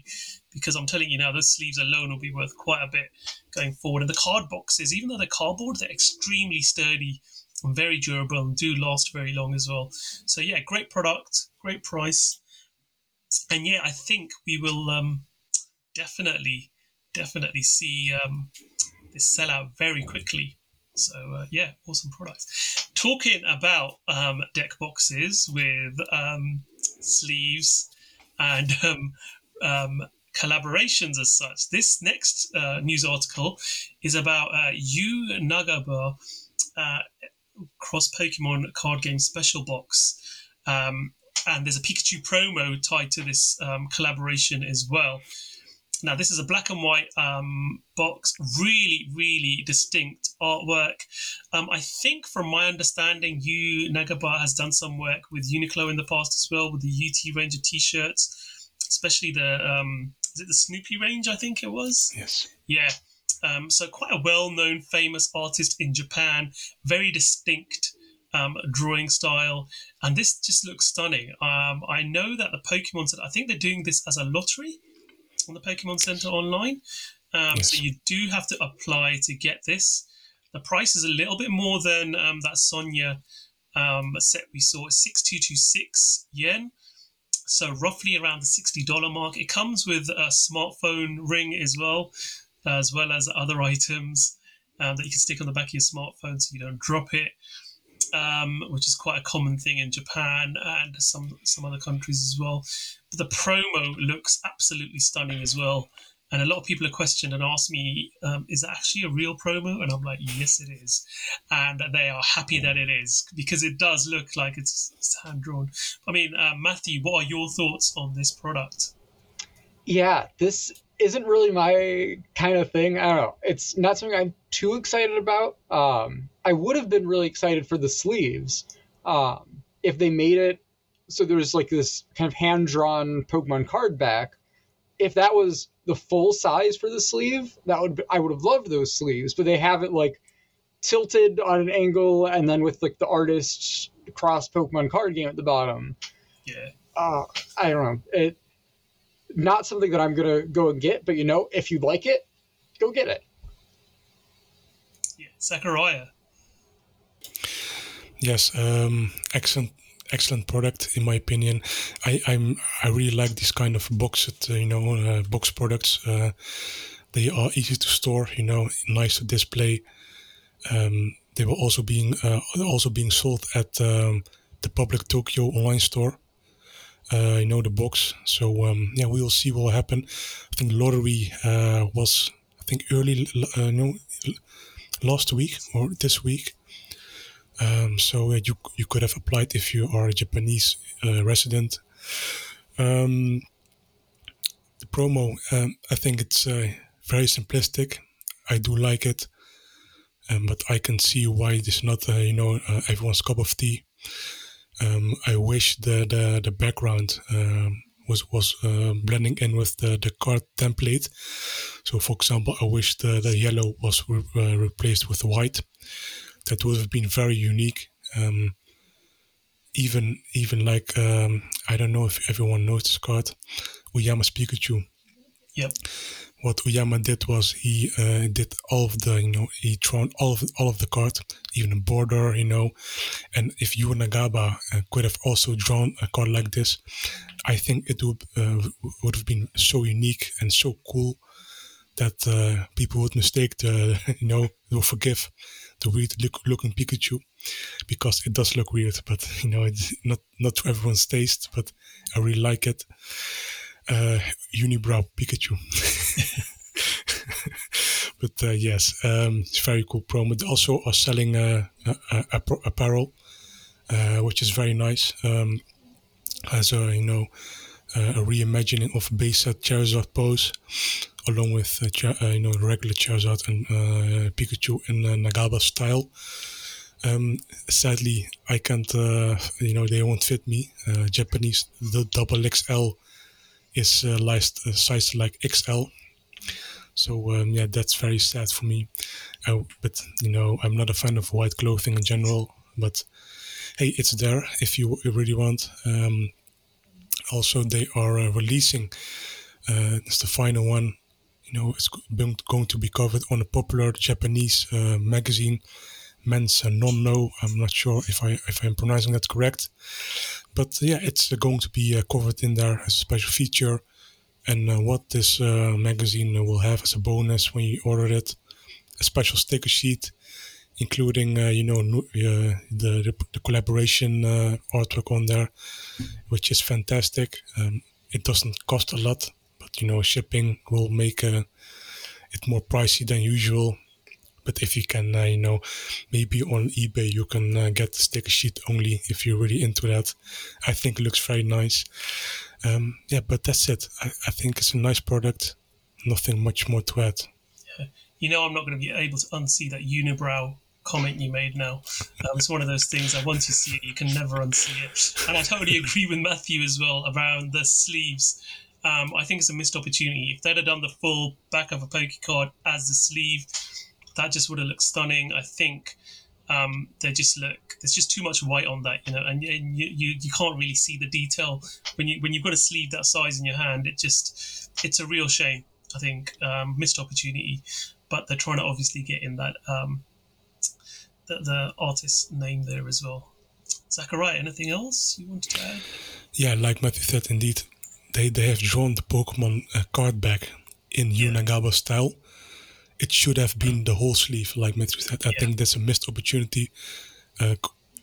Because I'm telling you now, those sleeves alone will be worth quite a bit going forward. And the card boxes, even though they're cardboard, they're extremely sturdy and very durable and do last very long as well. So yeah, great product, great price, and yeah, I think we will um, definitely, definitely see um, this sell out very quickly. So uh, yeah, awesome products. Talking about um, deck boxes with um, sleeves and um, um, collaborations as such. This next uh, news article is about uh, Yu Nagaba uh, cross Pokemon card game special box. Um, and there's a Pikachu promo tied to this um, collaboration as well. Now, this is a black and white um, box, really, really distinct artwork. Um, I think, from my understanding, Yu Nagaba has done some work with Uniqlo in the past as well, with the UT range of t-shirts, especially the um, is it the Snoopy range? I think it was. Yes. Yeah. Um, so quite a well-known, famous artist in Japan. Very distinct um, drawing style, and this just looks stunning. Um, I know that the Pokemon said I think they're doing this as a lottery on the Pokemon Center online. Um, yes. So you do have to apply to get this. The price is a little bit more than um, that Sonia um, set we saw, six two two six yen. So roughly around the sixty dollar mark. It comes with a smartphone ring as well, as well as other items um, that you can stick on the back of your smartphone so you don't drop it. Um, which is quite a common thing in Japan and some some other countries as well. The promo looks absolutely stunning as well. And a lot of people have questioned and asked me, um, is that actually a real promo? And I'm like, yes, it is. And they are happy that it is because it does look like it's, it's hand drawn. I mean, uh, Matthew, what are your thoughts on this product? Yeah, this isn't really my kind of thing. I don't know. It's not something I'm too excited about. Um, I would have been really excited for the sleeves um, if they made it so there's like this kind of hand drawn Pokemon card back. If that was the full size for the sleeve, that would be, I would have loved those sleeves, but they have it like tilted on an angle and then with like the artist cross Pokemon card game at the bottom. Yeah. Uh, I don't know. It not something that I'm gonna go and get, but you know, if you like it, go get it. Yeah, Zachariah. Yes, um, excellent excellent product in my opinion. I I'm I really like this kind of boxed uh, you know uh, box products. Uh, they are easy to store, you know, nice to display. Um, they were also being uh, also being sold at um, the public Tokyo online store. Uh, you know the box, so um, yeah, we will see what will happen. I think lottery uh, was I think early no last week or this week um, so uh, you you could have applied if you are a Japanese uh, resident. Um, the promo, um, I think it's uh, very simplistic. I do like it, um, but I can see why it is not, uh, you know, uh, everyone's cup of tea. Um, I wish the the, the background um, was was uh, blending in with the, the card template. So, for example, I wish the, the yellow was re- replaced with white that would have been very unique. Um, even even like um, I don't know if everyone knows this card, Uyama's Pikachu. Yep. What Uyama did was he uh, did all of the you know he drawn all of all of the card, even the border, you know, and if Yu Nagaba uh, could have also drawn a card like this, I think it would uh, would have been so unique and so cool that uh, people would mistake the you know will forgive the weird look, looking Pikachu because it does look weird, but you know it's not not to everyone's taste. But I really like it. Uh, unibrow Pikachu. but uh, yes, um, it's very cool promo. They also are selling uh, apparel, uh, which is very nice. Um, as a you know a reimagining of base set Charizard pose along with uh, uh, you know regular Charizard and uh, Pikachu in Nagaba style. Um, sadly, I can't. you know, they won't fit me. Japanese the double XL is uh, sized like XL. So um, yeah, that's very sad for me. Uh, but you know, I'm not a fan of white clothing in general. But hey, it's there if you really want. Um, also, they are uh, releasing. it's the final one you know, it's going to be covered on a popular Japanese uh, magazine, Men's Non No. I'm not sure if I if I'm pronouncing that correct, but yeah, it's uh, going to be uh, covered in there as a special feature. And uh, what this uh, magazine will have as a bonus when you order it, a special sticker sheet, including uh, you know the, the, the collaboration artwork on there, which is fantastic. Um, it doesn't cost a lot but you know, shipping will make uh, it more pricey than usual. But if you can, uh, you know, maybe on eBay you can uh, get the sticker sheet only if you're really into that. I think it looks very nice. Um, yeah, but that's it. I, I think it's a nice product. Nothing much more to add. You know, I'm not going to be able to unsee that unibrow comment you made now. Um, it's one of those things that once you see it, you can never unsee it. And I totally agree with Matthew as well around the sleeves. Um, I think it's a missed opportunity. If they'd have done the full back of a Poke card as the sleeve, that just would have looked stunning. I think um, they just look. There's just too much white on that, you know, and, and you, you, you can't really see the detail when you when you've got a sleeve that size in your hand. It just it's a real shame. I think um, missed opportunity, but they're trying to obviously get in that um, the, the artist's name there as well. Zachariah, anything else you wanted to add? Yeah, like Matthew said, indeed, they they have drawn the Pokemon uh, card back in yeah. Yu Nagaba style. It should have been the whole sleeve, like Matthew said. I yeah. think that's a missed opportunity. Uh,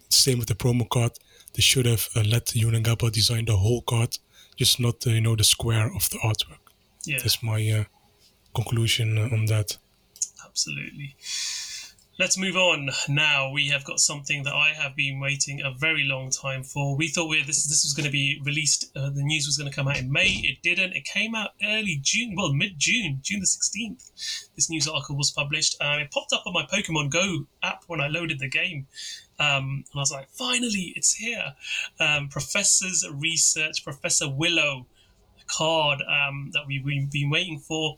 same with the promo card. They should have uh, let Yu Nagaba design the whole card, just not uh, you know the square of the artwork. Yeah. That's my uh, conclusion on that. Absolutely. Let's move on now. We have got something that I have been waiting a very long time for. We thought we this this was going to be released. Uh, the news was going to come out in May. It didn't. It came out early June. Well, mid June, June the sixteenth. This news article was published. It popped up on my Pokemon Go app when I loaded the game, um, and I was like, finally, it's here. Um, Professor's Research, Professor Willow card um, that we've been waiting for.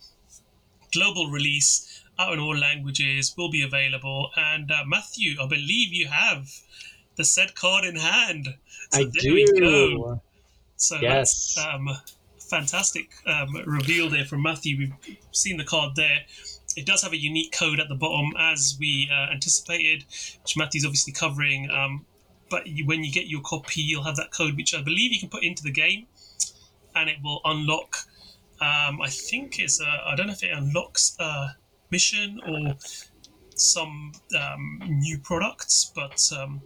Global release out in all languages, will be available. And uh, Matthew, I believe you have the said card in hand. So I there do. we go. So yes. that's um, fantastic um, reveal there from Matthew. We've seen the card there. It does have a unique code at the bottom, as we uh, anticipated, which Matthew's obviously covering. Um, but you, when you get your copy, you'll have that code, which I believe you can put into the game, and it will unlock. Um, I think it's. Uh, I don't know if it unlocks uh, mission or some um, new products, but um,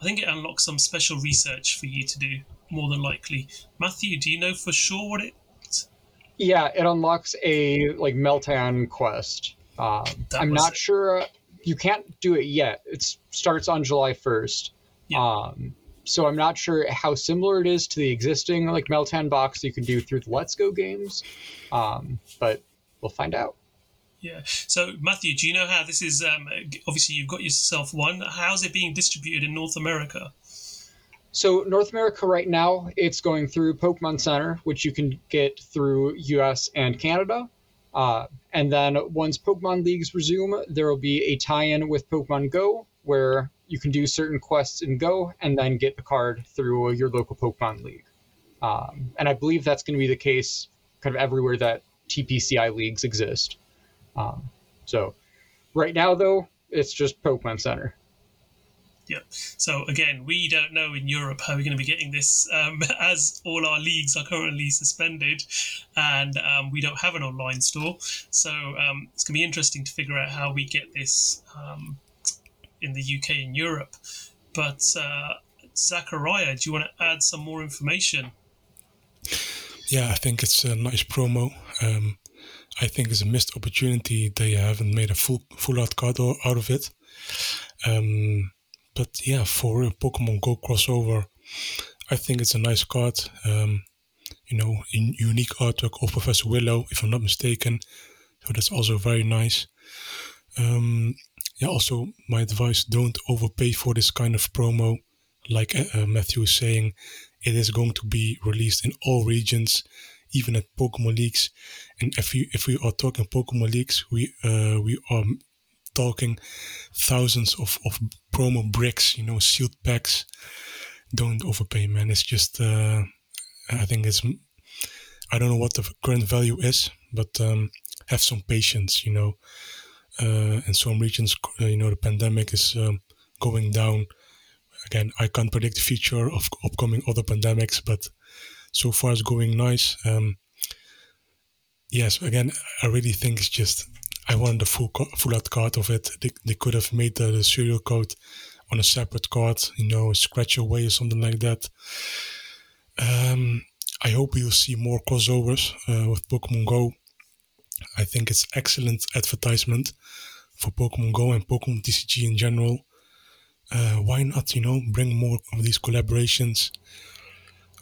I think it unlocks some special research for you to do more than likely. Matthew, do you know for sure what it? Yeah, it unlocks a like Meltan quest. Um, I'm not it. sure. You can't do it yet. It starts on July 1st. Yeah. Um, so I'm not sure how similar it is to the existing like Meltan box you can do through the Let's Go games, um, but we'll find out. Yeah. So, Matthew, do you know how this is? Um, obviously, you've got yourself one. How's it being distributed in North America? So, North America right now, it's going through Pokemon Center, which you can get through US and Canada. Uh, and then once Pokemon Leagues resume, there will be a tie in with Pokemon Go where you can do certain quests in Go and then get the card through your local Pokemon League. Um, and I believe that's going to be the case kind of everywhere that TPCI leagues exist. Um, so right now, though, it's just Pokemon Center. Yeah. So again, we don't know in Europe how we're going to be getting this, um, as all our leagues are currently suspended, and um, we don't have an online store. So um, it's going to be interesting to figure out how we get this um, in the UK and Europe. But uh, Zachariah, do you want to add some more information? Yeah, I think it's a nice promo. Um, I think is a missed opportunity. They haven't made a full full art card out of it. Um, but yeah, for a Pokemon Go crossover, I think it's a nice card. Um, you know, in unique artwork of Professor Willow, if I'm not mistaken. So that's also very nice. Um, yeah, also my advice: don't overpay for this kind of promo. Like uh, Matthew is saying, it is going to be released in all regions even at Pokemon Leagues. And if we if we are talking Pokemon Leagues, we uh, we are talking thousands of, of promo bricks, you know, sealed packs. Don't overpay, man. It's just uh, I think it's I don't know what the current value is, but um, have some patience, you know. Uh, in some regions, uh, you know, the pandemic is um, going down. Again, I can't predict the future of upcoming other pandemics, but so far it's going nice. Um, yes, again, I really think it's just I wanted the full full art card of it. They, they could have made the, the serial code on a separate card, you know, scratch away or something like that. Um, I hope we'll see more crossovers uh, with Pokemon Go. I think it's excellent advertisement for Pokemon Go and Pokemon TCG in general. Uh, why not, you know, bring more of these collaborations?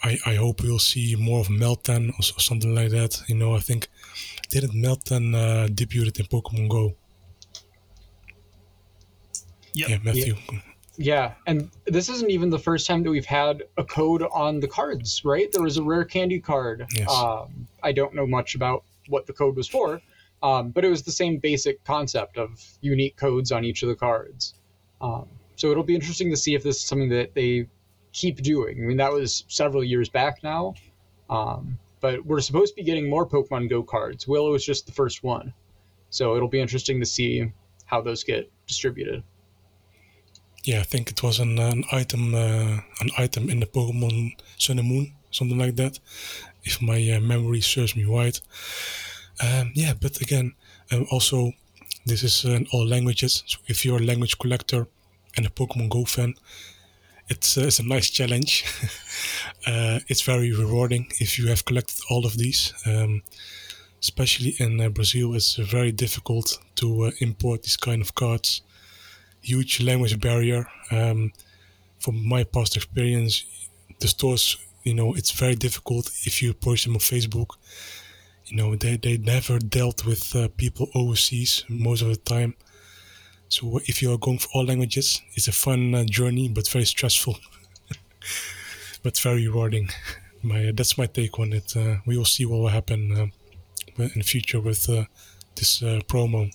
I, I hope we'll see more of Meltan or something like that. You know, I think didn't Meltan uh, debuted in Pokemon Go? Yep. Yeah, Matthew. Yeah. Yeah, and this isn't even the first time that we've had a code on the cards, right? There was a rare candy card. Yes. Um, I don't know much about what the code was for, um, but it was the same basic concept of unique codes on each of the cards. Um, so it'll be interesting to see if this is something that they keep doing. I mean, that was several years back now, um, but we're supposed to be getting more Pokemon Go cards. Willow is just the first one, so it'll be interesting to see how those get distributed yeah, I think it was an, an item uh, an item in the Pokemon Sun and Moon, something like that, if my uh, memory serves me right. Um, yeah, but again, um, also this is in all languages. So if you're a language collector and a Pokemon Go fan, it's uh, it's a nice challenge. Uh, it's very rewarding if you have collected all of these. Um, especially in uh, Brazil, it's very difficult to uh, import these kind of cards huge language barrier. Um, from my past experience, the stores, you know, it's very difficult if you approach them on Facebook. You know, they, they never dealt with uh, people overseas most of the time. So if you are going for all languages, it's a fun uh, journey, but very stressful, but very rewarding. My that's my take on it. Uh, we will see what will happen uh, in the future with uh, this uh, promo.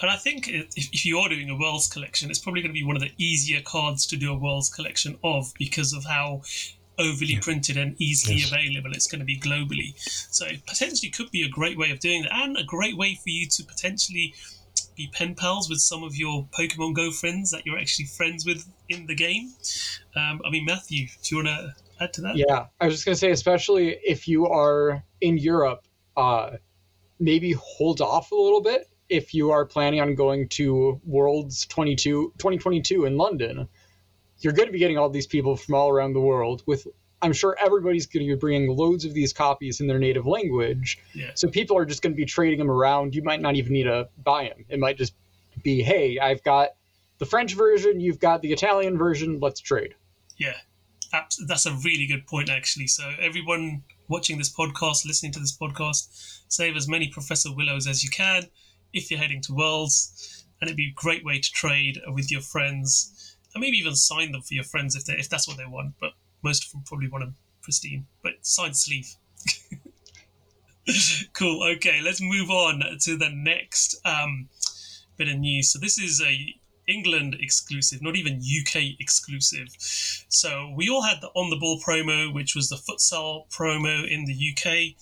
And I think if, if you are doing a Worlds collection, it's probably going to be one of the easier cards to do a Worlds collection of because of how overly yeah. printed and easily yes. available it's going to be globally. So it potentially could be a great way of doing that and a great way for you to potentially be pen pals with some of your Pokemon Go friends that you're actually friends with in the game. Um, I mean, Matthew, do you want to add to that? Yeah, I was just going to say, especially if you are in Europe, uh, maybe hold off a little bit if you are planning on going to Worlds 22, 2022 in London, you're going to be getting all these people from all around the world with I'm sure everybody's going to be bringing loads of these copies in their native language. Yeah. So people are just going to be trading them around. You might not even need to buy them. It might just be, hey, I've got the French version, you've got the Italian version, let's trade. Yeah, that's a really good point, actually. So everyone watching this podcast, listening to this podcast, save as many Professor Willows as you can if you're heading to Worlds, and it'd be a great way to trade with your friends, and maybe even sign them for your friends if they if that's what they want. But most of them probably want them pristine, but side sleeve. cool. Okay, let's move on to the next um, bit of news. So this is a England exclusive, not even UK exclusive. So we all had the on the ball promo, which was the futsal promo in the UK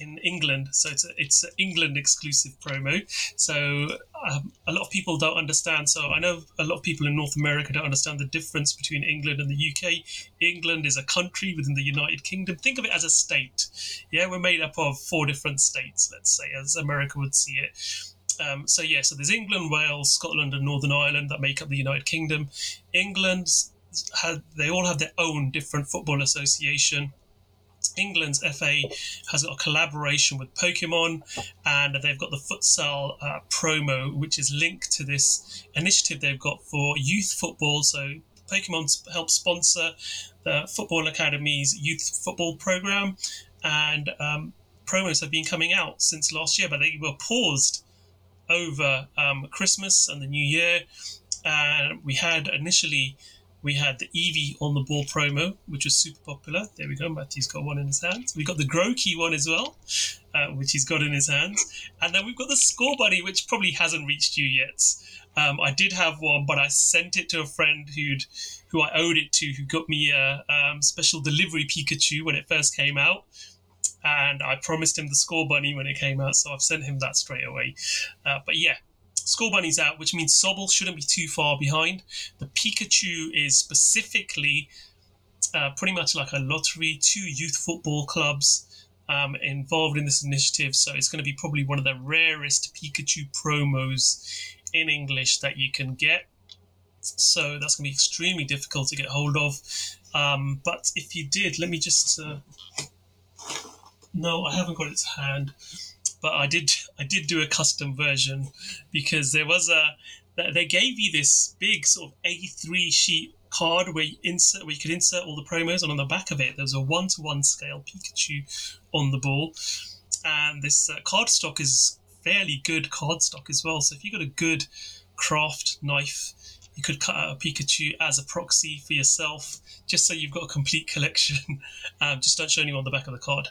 in England. So it's a, it's an England exclusive promo. So um, a lot of people don't understand. So I know a lot of people in North America don't understand the difference between England and the UK. England is a country within the United Kingdom. Think of it as a state. Yeah, we're made up of four different states, let's say, as America would see it. Um, so yeah, so there's England, Wales, Scotland, and Northern Ireland that make up the United Kingdom. England, had, they all have their own different football association. England's FA has got a collaboration with Pokemon, and they've got the futsal uh, promo, which is linked to this initiative they've got for youth football. So Pokemon helps sponsor the Football Academy's youth football program, and um, promos have been coming out since last year, but they were paused over um, Christmas and the New Year. And we had initially we had the Eevee on the ball promo, which was super popular. There we go. Matthew's got one in his hands. We got the Grookey one as well, uh, which he's got in his hands. And then we've got the Scorbunny, which probably hasn't reached you yet. Um, I did have one, but I sent it to a friend who'd who I owed it to, who got me a um, special delivery Pikachu when it first came out. And I promised him the Scorbunny when it came out, so I've sent him that straight away. Uh, but yeah, Scorbunny's out, which means Sobble shouldn't be too far behind. The Pikachu is specifically uh, pretty much like a lottery, two youth football clubs um, involved in this initiative. So it's going to be probably one of the rarest Pikachu promos in English that you can get. So that's going to be extremely difficult to get hold of. Um, but if you did, let me just uh, No, I haven't got its hand, but I did. I did do a custom version because there was a. They gave you this big sort of A3 sheet card where you insert where you could insert all the promos, and on the back of it there was a one-to-one scale Pikachu on the ball, and this uh, card stock is fairly good card stock as well. So if you got a good craft knife, you could cut out a Pikachu as a proxy for yourself, just so you've got a complete collection. um, just don't show anyone on the back of the card.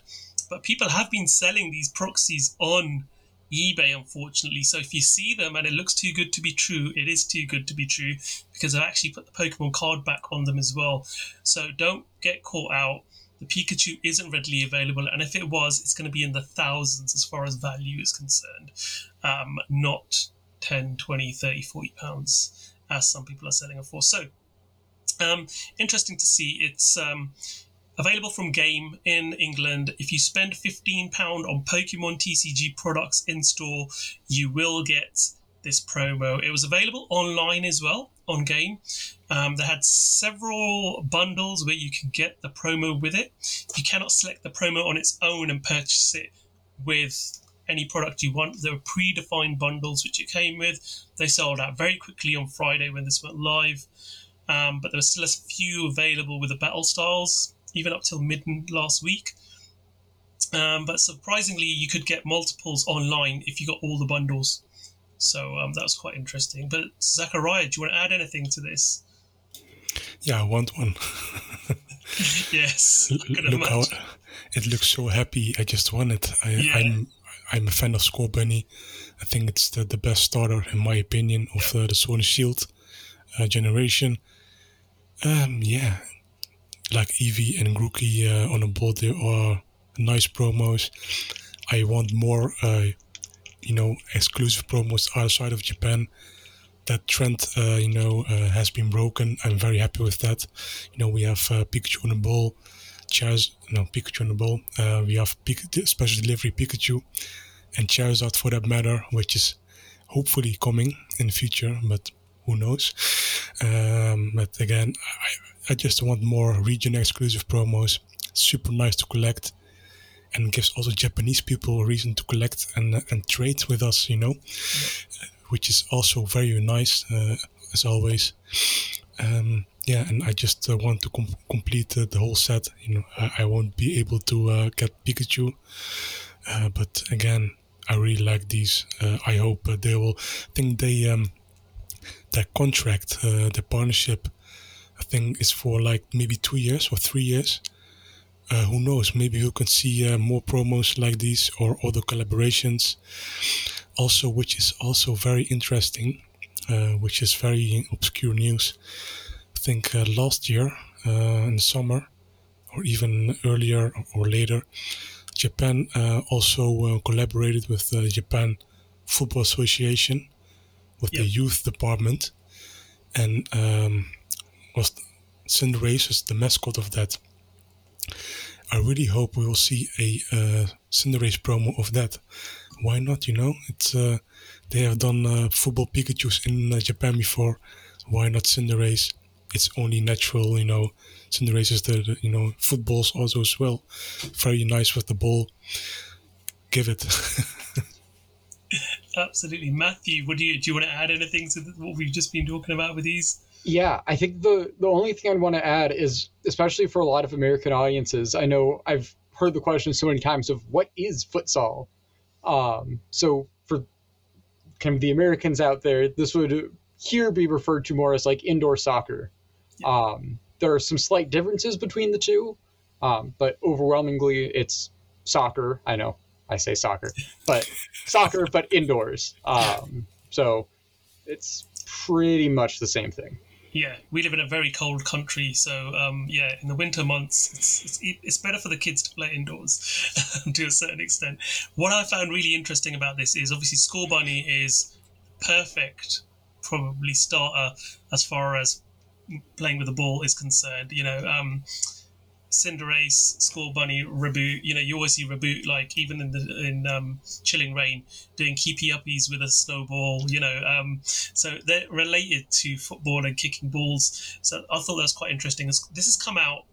But people have been selling these proxies on eBay, unfortunately. So if you see them and it looks too good to be true, it is too good to be true because I've actually put the Pokemon card back on them as well. So don't get caught out. The Pikachu isn't readily available, and if it was, it's going to be in the thousands as far as value is concerned, um, not 10, 20, 30, 40 pounds as some people are selling it for. So, um, interesting to see. It's um, available from Game in England. If you spend £15 on Pokemon TCG products in store, you will get this promo. It was available online as well on Game. Um, they had several bundles where you can get the promo with it. You cannot select the promo on its own and purchase it with any product you want. There were predefined bundles which it came with. They sold out very quickly on Friday when this went live. Um, but there were still a few available with the battle styles even up till mid last week. Um, but surprisingly, you could get multiples online if you got all the bundles. So um, that was quite interesting. But Zachariah, do you want to add anything to this? Yeah, I want one. yes, look how it looks so happy. I just want it. I, yeah. I'm, I'm a fan of Scorbunny. I think it's the, the best starter in my opinion of uh, the Sword and Shield uh, generation. Um, yeah, like Eevee and Grookey uh, on a board. There are nice promos. I want more, uh, you know, exclusive promos outside of Japan. That trend, uh, you know, uh, has been broken. I'm very happy with that. You know, we have uh, Pikachu on the ball, Chairs, no, Pikachu on the ball. Uh, we have Pik- special delivery Pikachu and Charizard for that matter, which is hopefully coming in the future, but who knows? Um, but again, I, I just want more region exclusive promos. Super nice to collect and gives also Japanese people a reason to collect and and trade with us, you know, yeah. which is also very nice uh, as always. Um, yeah, and I just uh, want to com- complete uh, the whole set. You know, I, I won't be able to uh, get Pikachu, uh, but again, I really like these. Uh, I hope they will. I think they um, their contract, the partnership I think it's for like maybe two years or three years. Uh, who knows? Maybe you can see uh, more promos like these or other collaborations. Also, which is also very interesting, uh, which is very obscure news. I think uh, last year uh, in the summer, or even earlier or later, Japan uh, also collaborated with the Japan Football Association with yep. the youth department, and um, was Cinderace is the mascot of that. I really hope we will see a uh, Cinderace promo of that. Why not? You know, it's uh, they have done uh, football Pikachu's in uh, Japan before. Why not Cinderace? It's only natural, you know. Cinderace is the, the you know footballs also as well. Very nice with the ball. Give it. Absolutely, Matthew. What do you do? You want to add anything to what we've just been talking about with these? Yeah, I think the the only thing I'd want to add is, especially for a lot of American audiences, I know I've heard the question so many times of what is futsal. Um, so for kind of the Americans out there, this would here be referred to more as like indoor soccer. Um, there are some slight differences between the two, um, but overwhelmingly it's soccer. I know I say soccer, but soccer, but indoors. Um, so it's pretty much the same thing. Yeah, we live in a very cold country, so um, yeah, in the winter months, it's, it's, it's better for the kids to play indoors to a certain extent. What I found really interesting about this is obviously Scorbunny is perfect, probably starter as far as playing with the ball is concerned. You know, um, Cinderace, Scorbunny, Raboot. You know, you always see Raboot like even in the in um, Chilling Reign doing keepy uppies with a snowball. You know, um, so they're related to football and kicking balls. So I thought that was quite interesting. This has come out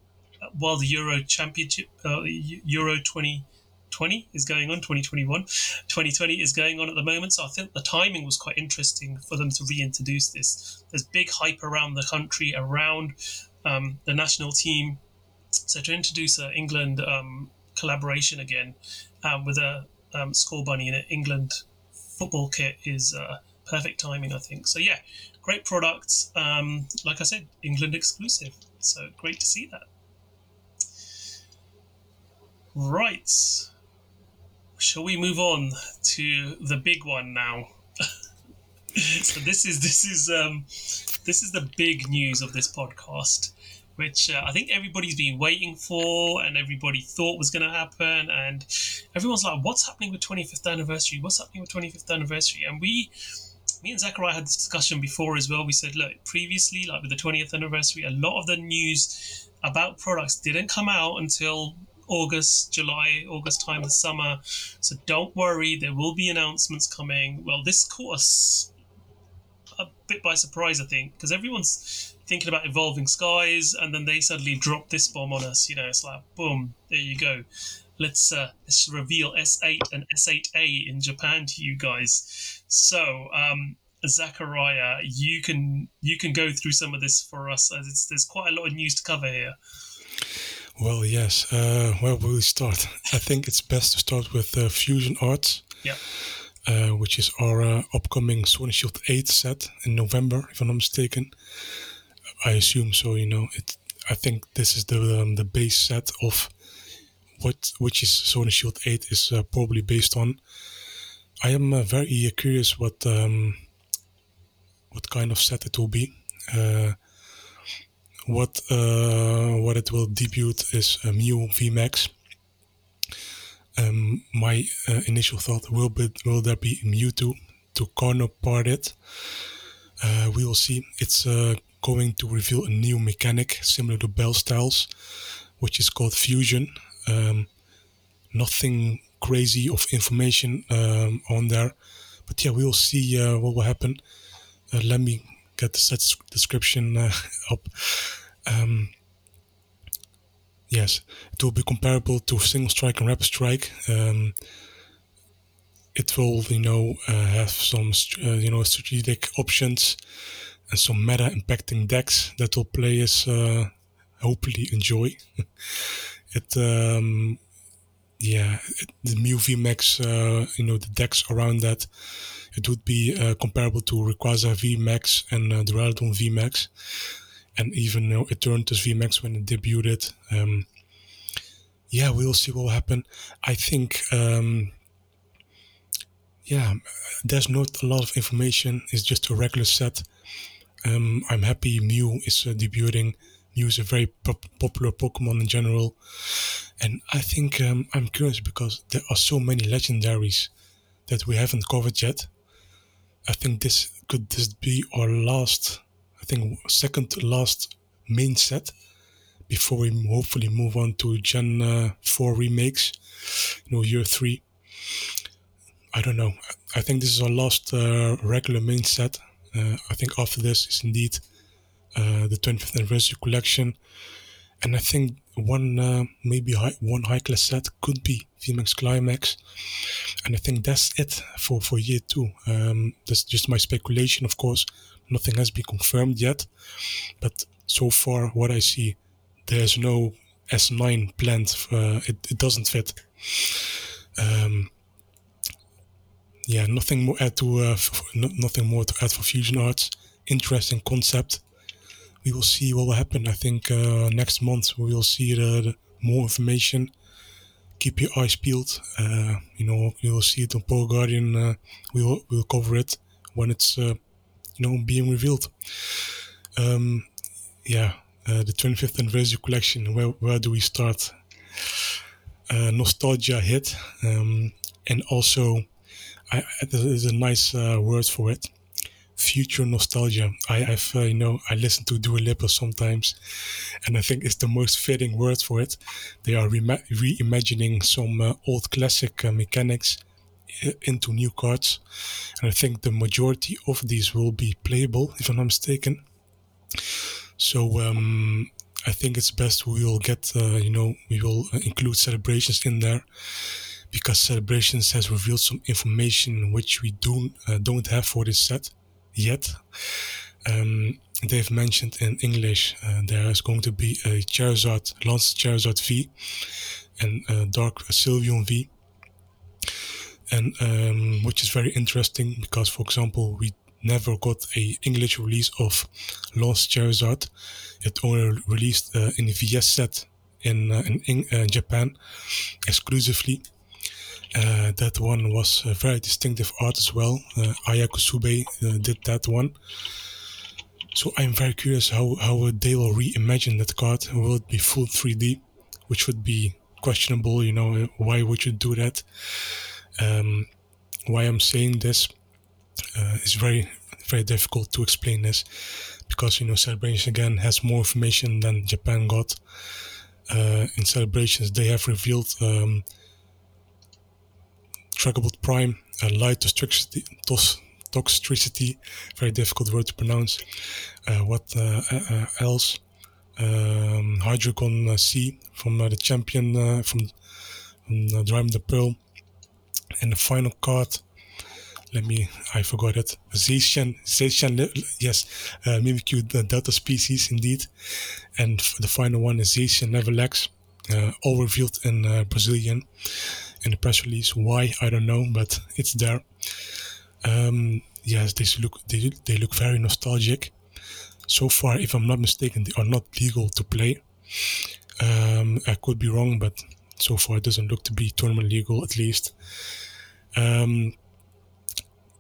while the Euro Championship, uh, Euro 2020 is going on, 2021, 2020 is going on at the moment. So I think the timing was quite interesting for them to reintroduce this. There's big hype around the country, around um, the national team. So to introduce an England um, collaboration again um, with a um, Scorbunny in an England football kit is uh, perfect timing, I think. So yeah, great products. Um, like I said, England exclusive. So great to see that. Right. Shall we move on to the big one now? so this is this is um, this is the big news of this podcast, which uh, I think everybody's been waiting for, and everybody thought was going to happen, and everyone's like, "What's happening with 25th anniversary? What's happening with 25th anniversary?" And we me and Zachariah had this discussion before as well. We said, look, previously, like with the 20th anniversary, a lot of the news about products didn't come out until August, July, August time, the summer. So don't worry, there will be announcements coming. Well, this caught us a bit by surprise, I think, because everyone's thinking about evolving skies, and then they suddenly drop this bomb on us. You know, it's like, boom, there you go let's uh, let's reveal S8 and S8A in Japan to you guys. So, um, Zachariah, you can you can go through some of this for us. It's, there's quite a lot of news to cover here. Well, yes. Uh, where will we start? I think it's best to start with uh, Fusion Arts. Yeah. Uh, which is our uh, upcoming Sword Shield 8 set in November, if I'm not mistaken. I assume so. You know, it. I think this is the um, the base set of what which is Sword Shield 8 is uh, probably based on. I am uh, very uh, curious what um, what kind of set it will be. Uh, what uh, what it will debut is a Mew VMAX. Um, my uh, initial thought will be will there be Mewtwo to counterpart it? we will see. It's going to reveal a new mechanic similar to Battle Styles, which is called Fusion. Um, nothing crazy of information um, on there, but yeah, we will see uh, what will happen. Uh, let me get the set description uh, up. Um, yes, it will be comparable to Single Strike and Rapid Strike. Um, it will, you know, uh, have some, uh, you know, strategic options and some meta impacting decks that will players uh, hopefully enjoy. it um, yeah it, the Mew VMAX uh, you know the decks around that it would be uh, comparable to Rayquaza VMAX and uh, Duraludon VMAX and even you know, Eternatus VMAX when it debuted. Um, yeah we'll see what will happen. I think um, yeah there's not a lot of information. It's just a regular set um, I'm happy Mew is uh, debuting is a very pop- popular Pokemon in general. And I think um, I'm curious because there are so many legendaries that we haven't covered yet. I think this could this be our last, I think second to last main set before we hopefully move on to Gen uh, 4 remakes, you know, year 3. I don't know. I think this is our last uh, regular main set. Uh, I think after this is indeed uh, the 25th anniversary collection. And I think one uh, maybe high, one high class set could be VMAX Climax, and I think that's it for for year two. Um, that's just my speculation, of course. Nothing has been confirmed yet, but so far what I see, there's no S9 planned. Uh, it, it doesn't fit. Um, yeah, nothing more add to uh, nothing more to add for Fusion Arts. Interesting concept we will see what will happen. I think uh, next month we will see the, the more information. Keep your eyes peeled. Uh, you know, you will see it on Poke Guardian. Uh, we will we'll cover it when it's uh, you know being revealed. Um, yeah, uh, the 25th anniversary collection. Where where do we start? Nostalgia hit, um, and also I, there's a nice word for it future nostalgia. I uh, you know, I listen to Dua Lipa sometimes, and I think it's the most fitting word for it. They are re- reimagining some uh, old classic uh, mechanics uh, into new cards, and I think the majority of these will be playable, if I'm not mistaken. So um, I think it's best we will get, uh, you know, we will include celebrations in there because celebrations has revealed some information which we don't uh, don't have for this set yet. Um, they've mentioned in English uh, there is going to be a Charizard, Lance Charizard V, and a Dark Sylveon V, and um, which is very interesting because, for example, we never got a English release of Lance Charizard. It only released uh, in the VS set in uh, in uh, Japan exclusively. Uh, that one was a very distinctive art as well. Uh, Aya Kusube uh, did that one. So I'm very curious how, how they will reimagine that card. Will it be full 3D, which would be questionable? You know, why would you do that? Um, why I'm saying this uh, is very, very difficult to explain this because, you know, Celebration again has more information than Japan got. Uh, in Celebrations, they have revealed um, Dragapult Prime, uh, light toxicity, tos, toxicity, very difficult word to pronounce. Uh, what uh, uh, uh else? Um, C from the champion from, from Diamond the Pearl. And the final card, let me, I forgot it. Zacian, Zacian, yes, uh, Mimikyu the Delta species indeed. And the final one is Zacian Level X, uh, all revealed in uh, Brazilian in the press release. Why I don't know, but it's there. Um, yes, they look they, they look very nostalgic. So far, if I'm not mistaken, they are not legal to play. Um, I could be wrong, but so far it doesn't look to be tournament legal at least. Um,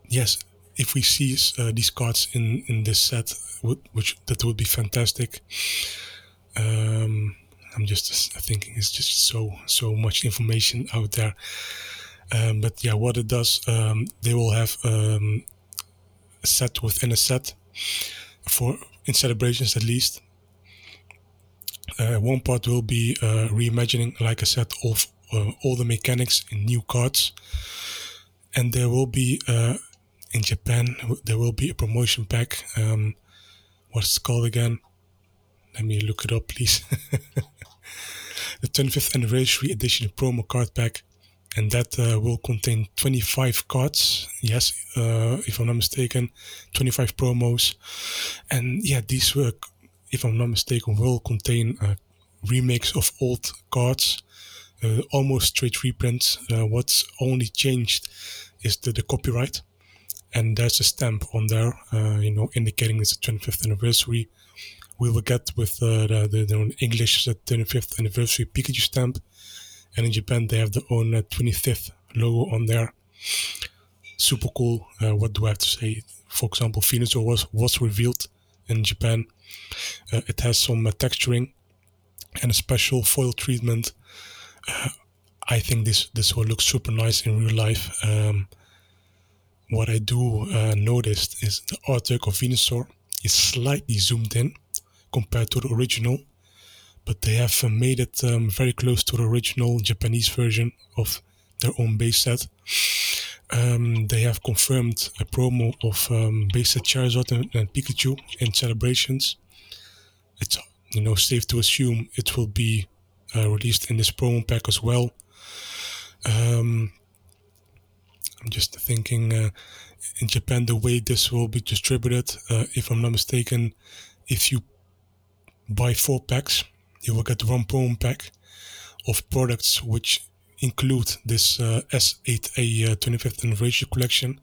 yes, if we see uh, these cards in in this set, which that would be fantastic. Um, I'm just thinking it's just so so much information out there. Um, but yeah, what it does, um, they will have um, a set within a set for in celebrations at least. Uh, one part will be uh, reimagining, like I said, of uh, all the mechanics in new cards, and there will be uh, in Japan there will be a promotion pack. Um, what's it called again? Let me look it up, please. the 25th anniversary edition promo card pack, and that uh, will contain 25 cards. Yes, uh, if I'm not mistaken, 25 promos, and yeah, these work, if I'm not mistaken, will contain a remix of old cards, uh, almost straight reprints. Uh, what's only changed is the, the copyright, and there's a stamp on there, uh, you know, indicating it's the 25th anniversary we will get with uh, the, the, the English 25th anniversary Pikachu stamp, and in Japan they have their own 25th uh, logo on there. Super cool. Uh, what do I have to say? For example, Venusaur was was revealed in Japan. Uh, it has some texturing and a special foil treatment. I think this this will look super nice in real life. Um, what I do uh, notice is the artwork of Venusaur is slightly zoomed in compared to the original, but they have uh, made it um, very close to the original Japanese version of their own base set. Um, they have confirmed a promo of um, base set Charizard and, and, Pikachu in celebrations. It's you know safe to assume it will be uh, released in this promo pack as well. Um, I'm just thinking uh, in Japan the way this will be distributed. Uh, if I'm not mistaken, if you buy four packs, you will get one promo pack of products which include this uh, S8A uh, 25th anniversary collection.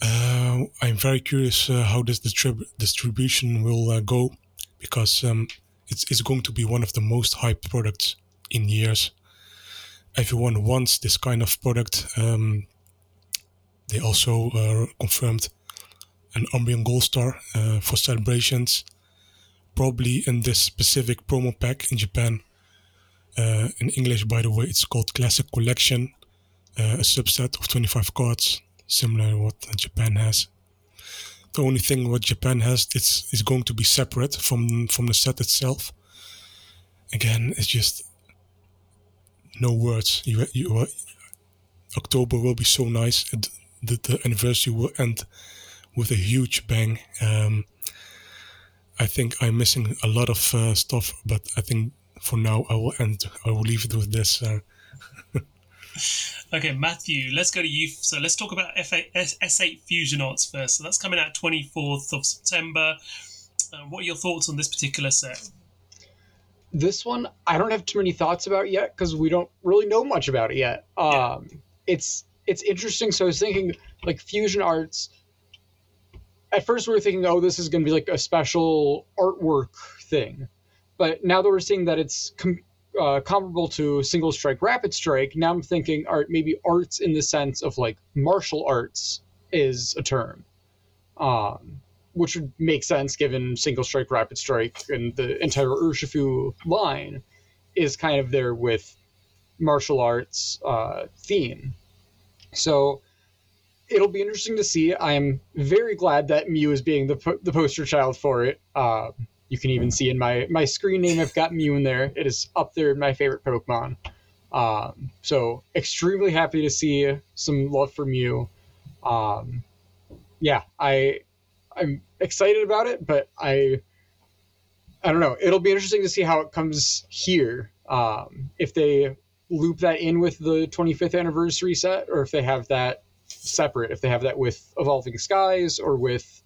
Uh, I'm very curious uh, how this distrib- distribution will uh, go because um, it's, it's going to be one of the most hyped products in years. Everyone wants this kind of product. Um, they also uh, confirmed an Umbreon Gold Star for celebrations probably in this specific promo pack in Japan. Uh, in English, by the way, it's called Classic Collection, uh, a subset of 25 cards, similar to what Japan has. The only thing what Japan has, it's, it's going to be separate from from the set itself. Again, it's just no words. You, you, October will be so nice. The, the anniversary will end with a huge bang. Um, I think I'm missing a lot of uh, stuff, but I think for now I will end. I will leave it with this. Uh. okay, Matthew, let's go to you. So let's talk about F8, S8 Fusion Arts first. So that's coming out 24th of September. Uh, what are your thoughts on this particular set? This one, I don't have too many thoughts about yet because we don't really know much about it yet. Um, yeah. It's it's interesting. So I was thinking, like Fusion Arts. At first, we were thinking, oh, this is going to be like a special artwork thing, but now that we're seeing that it's com- uh, comparable to Single Strike, Rapid Strike, now I'm thinking, art maybe arts in the sense of like martial arts is a term. Um, which would make sense given single strike, rapid strike, and the entire Urshifu line is kind of there with martial arts uh, theme. So it'll be interesting to see. I am very glad that Mew is being the po- the poster child for it. Uh, you can even see in my my screen name I've got Mew in there. It is up there in my favorite Pokemon. Um, so extremely happy to see some love for Mew. Um, yeah, I I'm excited about it, but I I don't know. It'll be interesting to see how it comes here. Um, if they loop that in with the 25th anniversary set, or if they have that separate. If they have that with Evolving Skies or with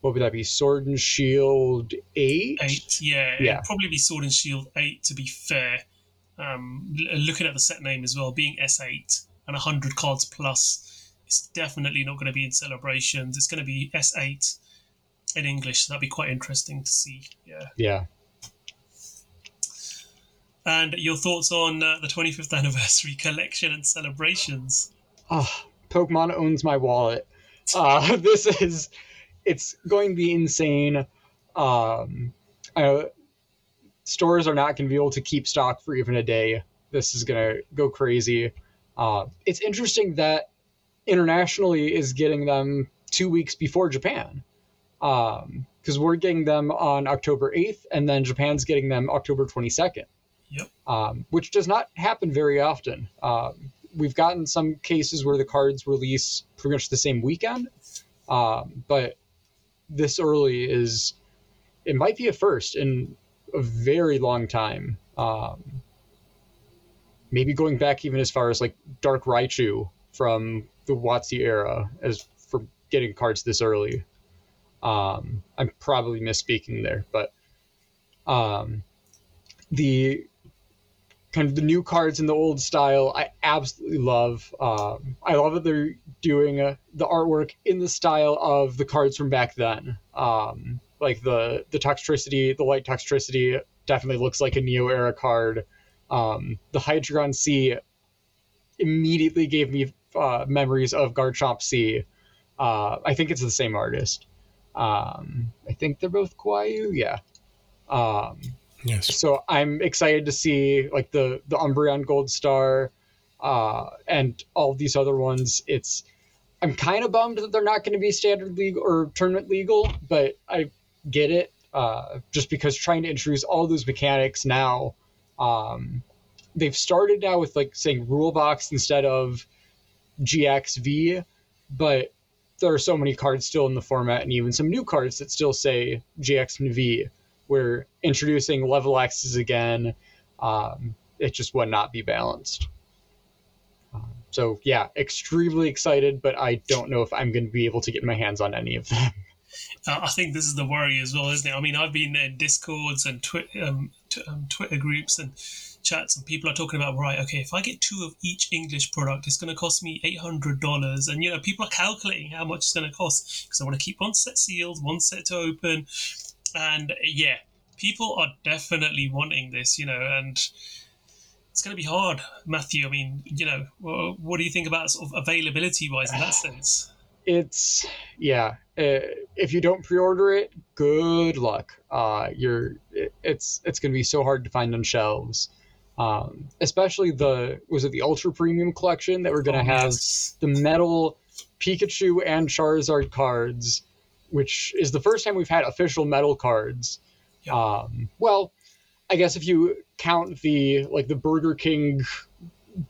what would that be? Sword and Shield eight. Eight, yeah, yeah. It'd probably be Sword and Shield eight. To be fair, um, looking at the set name as well, being S eight and hundred cards plus it's definitely not going to be in celebrations. It's going to be S8 in English. So that'd be quite interesting to see. Yeah. Yeah. And your thoughts on uh, the 25th anniversary collection and celebrations? Oh, Pokemon owns my wallet. Uh, this is, it's going to be insane. Um, I, stores are not going to be able to keep stock for even a day. This is going to go crazy. Uh, it's interesting that internationally is getting them two weeks before Japan. Because um, we're getting them on October 8th, and then Japan's getting them October 22nd. Yep. Um, which does not happen very often. Um, we've gotten some cases where the cards release pretty much the same weekend, um, but this early is it might be a first in a very long time. Um, maybe going back even as far as like Dark Raichu from the WotC era as for getting cards this early. Um, I'm probably misspeaking there, but um, the kind of the new cards in the old style, I absolutely love. Um, I love that they're doing uh, the artwork in the style of the cards from back then. Um, like the the Toxtricity, the light Toxtricity definitely looks like a Neo era card. Um, the Hydreigon C immediately gave me uh, memories of Garchomp C. Uh, I think it's the same artist. Um, I think they're both Kwayu. Yeah. Yes. So I'm excited to see like the the Umbreon Gold Star, uh, and all these other ones. It's I'm kind of bummed that they're not going to be standard league or tournament legal, but I get it. Uh, just because trying to introduce all those mechanics now, um, they've started now with like saying rule box instead of GXV, but there are so many cards still in the format and even some new cards that still say GX and V. We're introducing level X's again. Um, it just would not be balanced. Um, so yeah, extremely excited, but I don't know if I'm going to be able to get my hands on any of them. Uh, I think this is the worry as well, isn't it? I mean, I've been in Discords and twi- um, t- um, Twitter groups and chats and people are talking about right okay if i get two of each english product it's going to cost me $800 and you know people are calculating how much it's going to cost because i want to keep one set sealed one set to open and yeah people are definitely wanting this you know and it's going to be hard matthew. I mean you know what do you think about sort of availability wise in that sense? It's yeah uh, if you don't pre-order it good luck. Uh you're it's it's going to be so hard to find on shelves. Um, especially the was it the ultra premium collection that we're going to oh, have? yes. the metal Pikachu and Charizard cards, which is the first time we've had official metal cards. Um, well, I guess if you count the like the Burger King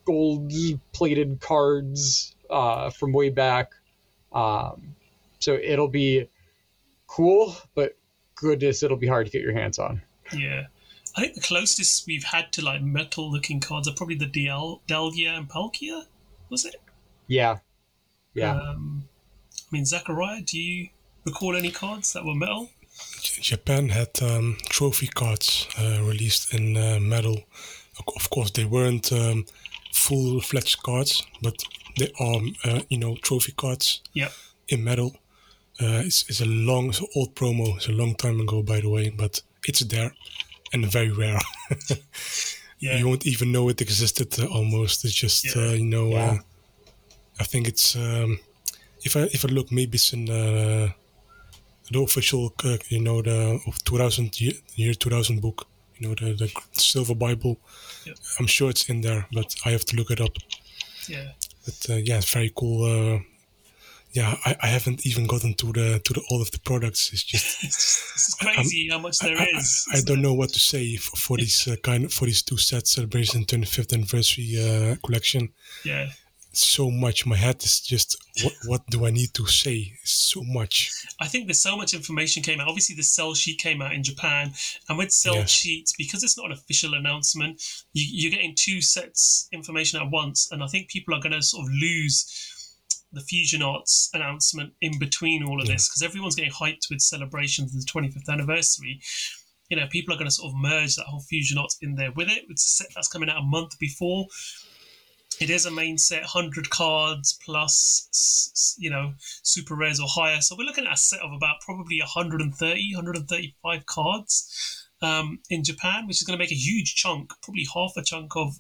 gold plated cards uh, from way back, um, so it'll be cool, but goodness, it'll be hard to get your hands on. Yeah. I think the closest we've had to like metal looking cards are probably the Del- Dialga and Palkia, was it? Yeah. Yeah. Um, I mean, Zachariah, do you recall any cards that were metal? Japan had um, trophy cards uh, released in uh, metal. Of course, they weren't um, full-fledged cards, but they are, uh, you know, trophy cards yep. in metal. Uh, it's, it's a long, it's old promo. It's a long time ago, by the way, but it's there and very rare. yeah. You won't even know it existed uh, almost. It's just, Yeah. uh, you know, Yeah. uh, I think it's, um, if I if I look, maybe it's in uh, the official, uh, you know, the of 2000 year, year 2000 book, you know, the, the Silver Bible. Yep. I'm sure it's in there, but I have to look it up. Yeah. But uh, yeah, it's very cool. Uh, yeah, I, I haven't even gotten to the to the all of the products. It's just It's, just, it's crazy how much there I, is. I, I don't know what to say for, for these uh, kind of, for these two sets celebration 25th anniversary uh, collection. Yeah. So much. My head is just what what do I need to say? So much. I think there's so much information came out. Obviously, the sell sheet came out in Japan, and with sell Yes. sheets, because it's not an official announcement, you, you're getting two sets information at once, and I think people are going to sort of lose the Fusion Arts announcement in between all of this because everyone's getting hyped with celebrations of the 25th anniversary. You know, people are going to sort of merge that whole Fusion Arts in there with it. It's a set that's coming out a month before. It is a main set, 100 cards plus, you know, super rares or higher. So we're looking at a set of about probably 130, 135 cards um, in Japan, which is going to make a huge chunk, probably half a chunk of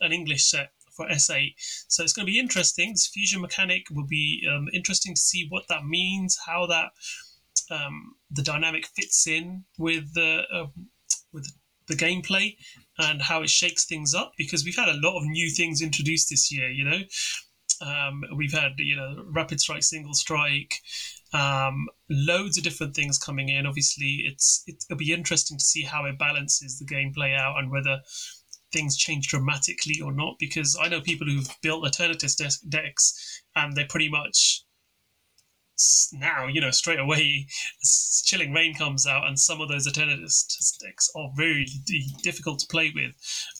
an English set for S8. So it's going to be interesting. This fusion mechanic will be um, interesting to see what that means, how that um, the dynamic fits in with the uh, with the gameplay and how it shakes things up because we've had a lot of new things introduced this year you know? Um, we've had you know rapid strike single strike um, loads of different things coming in. Obviously it's it'll be interesting to see how it balances the gameplay out and whether things change dramatically or not because i know people who've built eternatus de- decks and they're pretty much now you know straight away chilling reign comes out and some of those eternatus decks are very difficult to play with.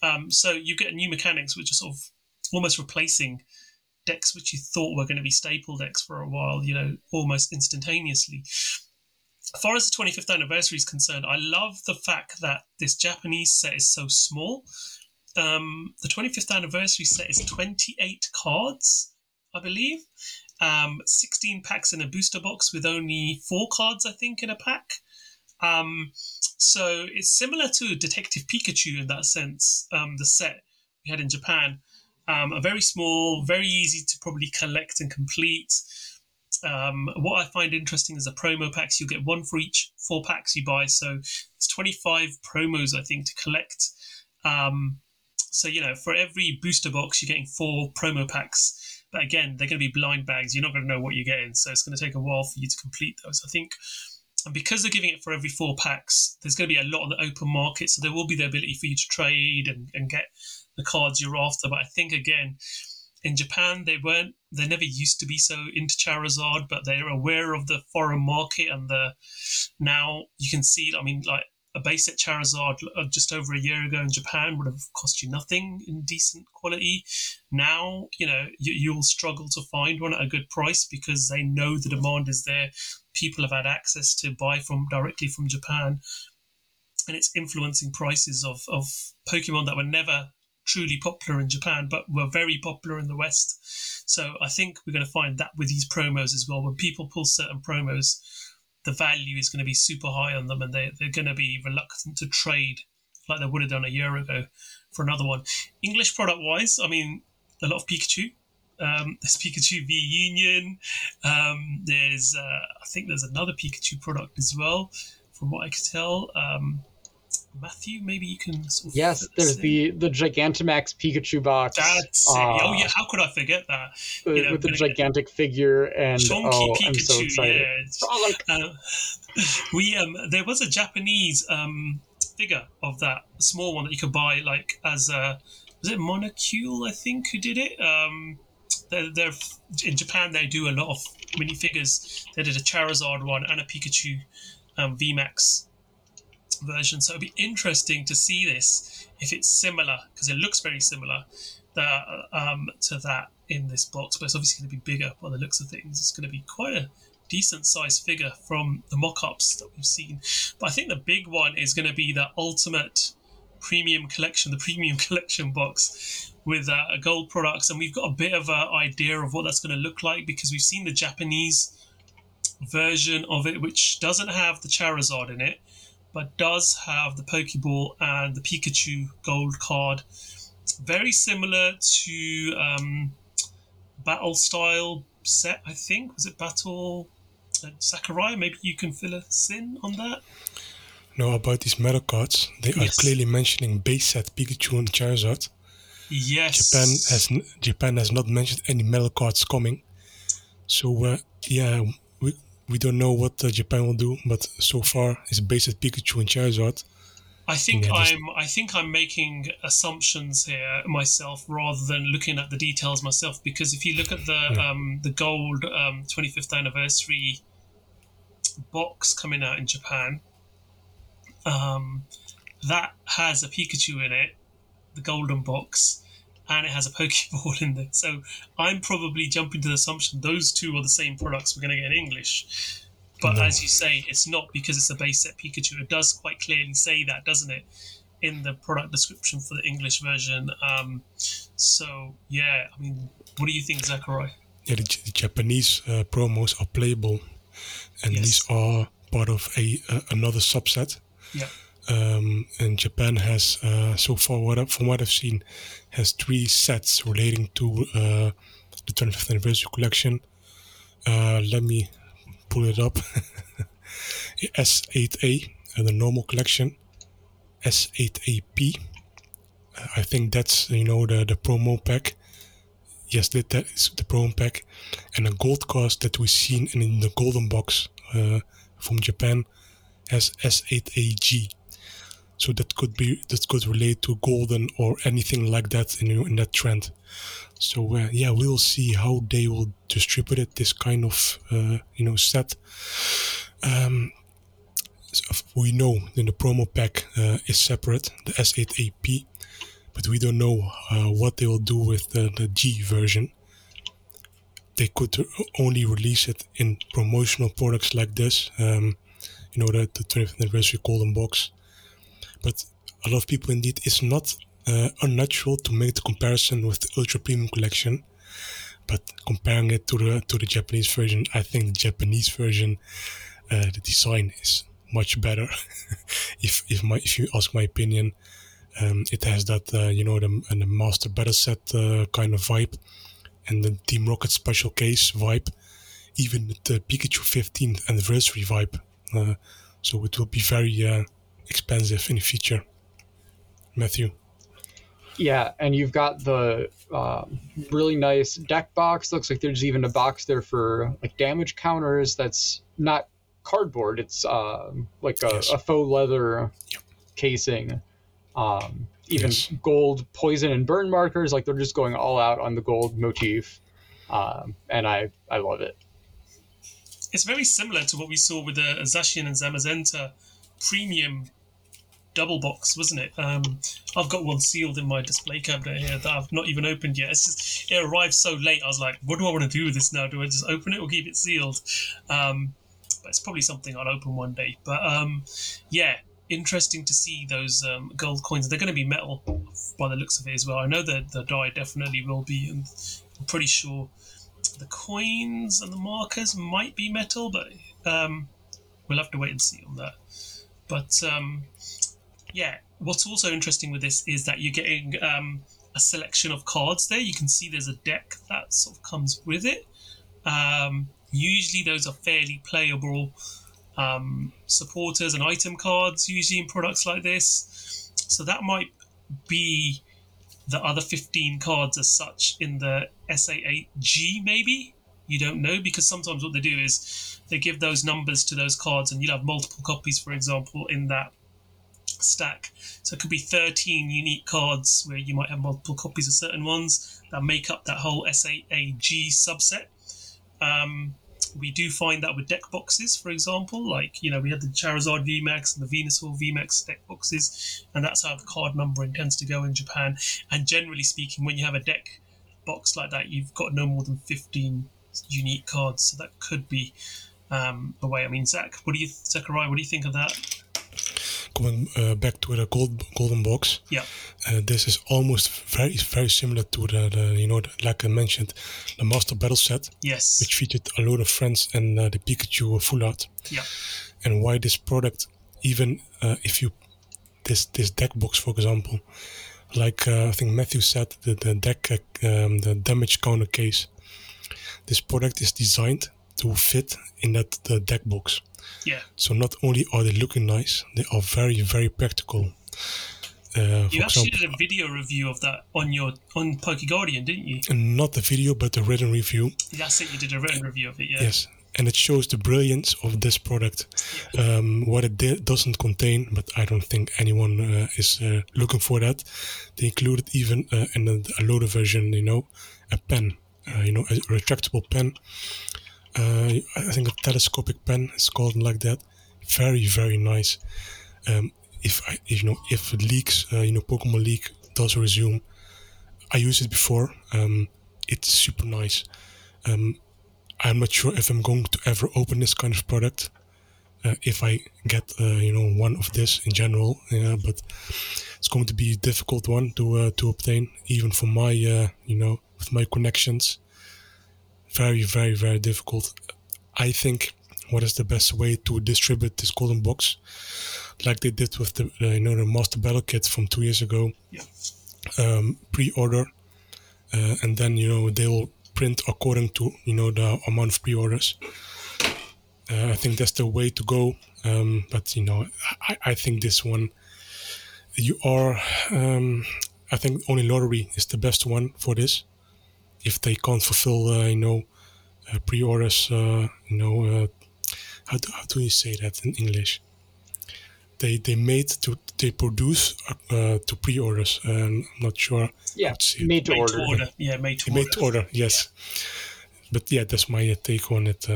Um, so you get new mechanics which are sort of almost replacing decks which you thought were going to be staple decks for a while you know almost instantaneously. As far as the 25th anniversary is concerned i love the fact that this japanese set is so small. Um, the 25th anniversary set is 28 cards i believe um, 16 packs in a booster box with only four cards, I think, in a pack. Um, so it's similar to Detective Pikachu in that sense, um, the set we had in Japan. Um, a very small, very easy to probably collect and complete. Um, what I find interesting is the promo packs. You'll get one for each four packs you buy. So it's 25 promos, I think, to collect. Um, so, you know, for every booster box, you're getting four promo packs. But again, they're going to be blind bags. You're not going to know what you're getting. So it's going to take a while for you to complete those. I think and because they're giving it for every four packs, there's going to be a lot on the open market. So there will be the ability for you to trade and, and get the cards you're after. But I think, again, in Japan, they weren't, they never used to be so into Charizard, but they're aware of the foreign market and the, now you can see, I mean, like, a set Charizard uh, just over a year ago in Japan would have cost you nothing in decent quality. Now, you know, you, you'll struggle to find one at a good price because they know the demand is there. People have had access to buy from directly from Japan, and it's influencing prices of, of Pokemon that were never truly popular in Japan, but were very popular in the West. So I think we're going to find that with these promos as well. When people pull certain promos, the value is going to be super high on them and they, they're going to be reluctant to trade like they would have done a year ago for another one. English product wise, I mean, a lot of Pikachu. Um, there's Pikachu V Union. Um, there's, uh, I think there's another Pikachu product as well, from what I could tell. Um, Matthew, maybe you can sort of Yes, there's the the Gigantamax Pikachu box. That's it. uh, Oh yeah, how could I forget that? with know, with the gonna get gigantic figure and oh, Pikachu. I'm so excited. Yeah, Uh, we um, there was a Japanese um figure of that, small one that you could buy like as a was it Monocule I think who did it. Um, they're, they're in Japan they do a lot of minifigures. They did a Charizard one and a Pikachu um, VMAX version. So it'll be interesting to see this if it's similar because it looks very similar that, um, to that in this box, but it's obviously going to be bigger by the looks of things. It's going to be quite a decent sized figure from the mock-ups that we've seen. But I think the big one is going to be the ultimate premium collection, the premium collection box with uh, gold products, and we've got a bit of an idea of what that's going to look like because we've seen the Japanese version of it, which doesn't have the Charizard in it, but does have the Pokeball and the Pikachu gold card. Very similar to um, battle style set, I think. Was it battle uh, Zachariah? Maybe you can fill us in on that. No, about these metal cards, they yes. are clearly mentioning base set Pikachu and Charizard. Yes. Japan has Japan has not mentioned any metal cards coming. So uh, yeah, we don't know what uh, Japan will do, but so far it's based at Pikachu and Charizard. I think yeah, I'm I think I'm making assumptions here myself rather than looking at the details myself because if you look at the yeah. um, the gold um, 25th anniversary box coming out in Japan, um, that has a Pikachu in it, the golden box, and it has a Pokeball in there. So I'm probably jumping to the assumption those two are the same products we're going to get in English. But no. as you say, it's not because it's a base set Pikachu. It does quite clearly say that, doesn't it, in the product description for the English version. Um, so yeah, I mean, what do you think, Zachary? Yeah, the, the Japanese uh, promos are playable, and yes. these are part of a uh, another subset. Yeah. Um, and Japan has uh, so far, what from what I've seen, has three sets relating to uh, the 25th anniversary collection. Uh, let me pull it up. S8A, uh, the normal collection. S8AP. Uh, I think that's you know the the promo pack. Yes, that, is the promo pack, and a gold card that we've seen in the golden box uh, from Japan has S8AG. So that could be that could relate to golden or anything like that in in that trend. So uh, yeah, we'll see how they will distribute it. This kind of uh, you know set. Um, we know that the promo pack uh, is separate, the S8AP, but we don't know uh, what they will do with the, the G version. They could only release it in promotional products like this, um, you know, the, the 20th anniversary golden box. But a lot of people indeed, it's not uh, unnatural to make the comparison with the ultra premium collection. But comparing it to the to the Japanese version, I think the Japanese version, uh, the design is much better. if if my if you ask my opinion, um, it has that uh, you know the, the master battle set uh, kind of vibe, and the Team Rocket special case vibe, even the Pikachu 15th anniversary vibe. Uh, so it will be very uh, expensive in the future. Matthew. Yeah, and you've got the uh, really nice deck box. Looks like there's even a box there for like damage counters. That's not cardboard. It's uh, like a, yes. a, faux leather yep. casing. Um, even yes. gold poison and burn markers. Like they're just going all out on the gold motif, um, and I I love it. It's very similar to what we saw with the Zacian and Zamazenta premium double box, wasn't it? Um, I've got one sealed in my display cabinet here that I've not even opened yet. It's just it arrived so late. I was like, what do I want to do with this now? Do I just open it or keep it sealed? Um, but it's probably something I'll open one day. But um, yeah, interesting to see those um, gold coins. They're going to be metal by the looks of it as well. I know that the die definitely will be, and I'm pretty sure the coins and the markers might be metal, but um, we'll have to wait and see on that. But um, yeah, what's also interesting with this is that you're getting um, a selection of cards there. You can see there's a deck that sort of comes with it. Um, usually, those are fairly playable um, supporters and item cards, usually in products like this. So, that might be the other 15 cards as such in the SA8G, maybe. You don't know because sometimes what they do is they give those numbers to those cards, and you'll have multiple copies, for example, in that stack. So it could be 13 unique cards where you might have multiple copies of certain ones that make up that whole SAAG subset. Um, we do find that with deck boxes, for example, like you know we had the Charizard VMAX and the Venusaur VMAX deck boxes, and that's how the card numbering tends to go in Japan. And generally speaking, when you have a deck box like that, you've got no more than fifteen unique cards, so that could be um, the way. I mean, Zach, what do you, Zachariah, what do you think of that? Coming uh, back to the gold golden box, yeah, uh, this is almost very very similar to the, the you know the, like I mentioned, the Master Battle set. Yes, which featured a lot of friends and uh, the Pikachu full art. Yeah, and why this product, even uh, if you this this deck box, for example, like uh, I think Matthew said, the, the deck um, the damage counter case. This product is designed to fit in that the deck box. Yeah. So not only are they looking nice, they are very very practical. Uh, you actually example, did a video review of that on your on Poke Guardian, didn't you? And not the video, but the written review. That's it. You did a written review of it. Yeah. Yes, and it shows the brilliance of this product. Yeah. Um, what it di- doesn't contain, but I don't think anyone uh, is uh, looking for that. They included even uh, in a, a loader version, you know, a pen, uh, you know, a retractable pen uh, I think a telescopic pen is called like that. Very very nice. Um, if I if, you know if leaks, uh, you know Pokemon League does resume. I used it before. Um, it's super nice. Um, I'm not sure if I'm going to ever open this kind of product. Uh, if I get uh, you know one of this in general, yeah, but it's going to be a difficult one to uh, to obtain, even for my uh, you know with my connections very, very, very difficult. I think what is the best way to distribute this golden box, like they did with the you know the Master Battle kit from two years ago. Yeah. Um, pre-order, uh, and then you know they will print according to you know the amount of pre-orders. Uh, I think that's the way to go. Um, but you know, I, I think this one, you are. Um, I think only lottery is the best one for this if they can't fulfill, uh, you know, uh, pre-orders, uh, you know, how do, how do you say that in English? They they made to they produce to pre-orders. I'm not sure. Yeah, made to, made order. to order. Yeah, made to made order. to order. Yes, yeah. but yeah, that's my take on it.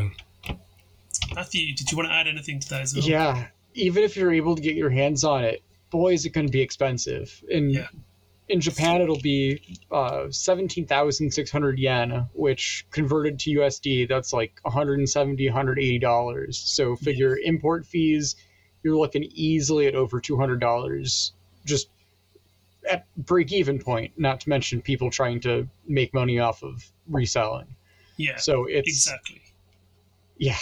Matthew, did you want to add anything to that as well? Yeah, even if you're able to get your hands on it, boy, is it going to be expensive. And yeah in Japan, it'll be uh, 17,600 yen, which converted to USD, that's like 170 $180. So figure yeah. import fees, you're looking easily at over $200 just at break even point, not to mention people trying to make money off of reselling. Yeah. So it's exactly. Yeah.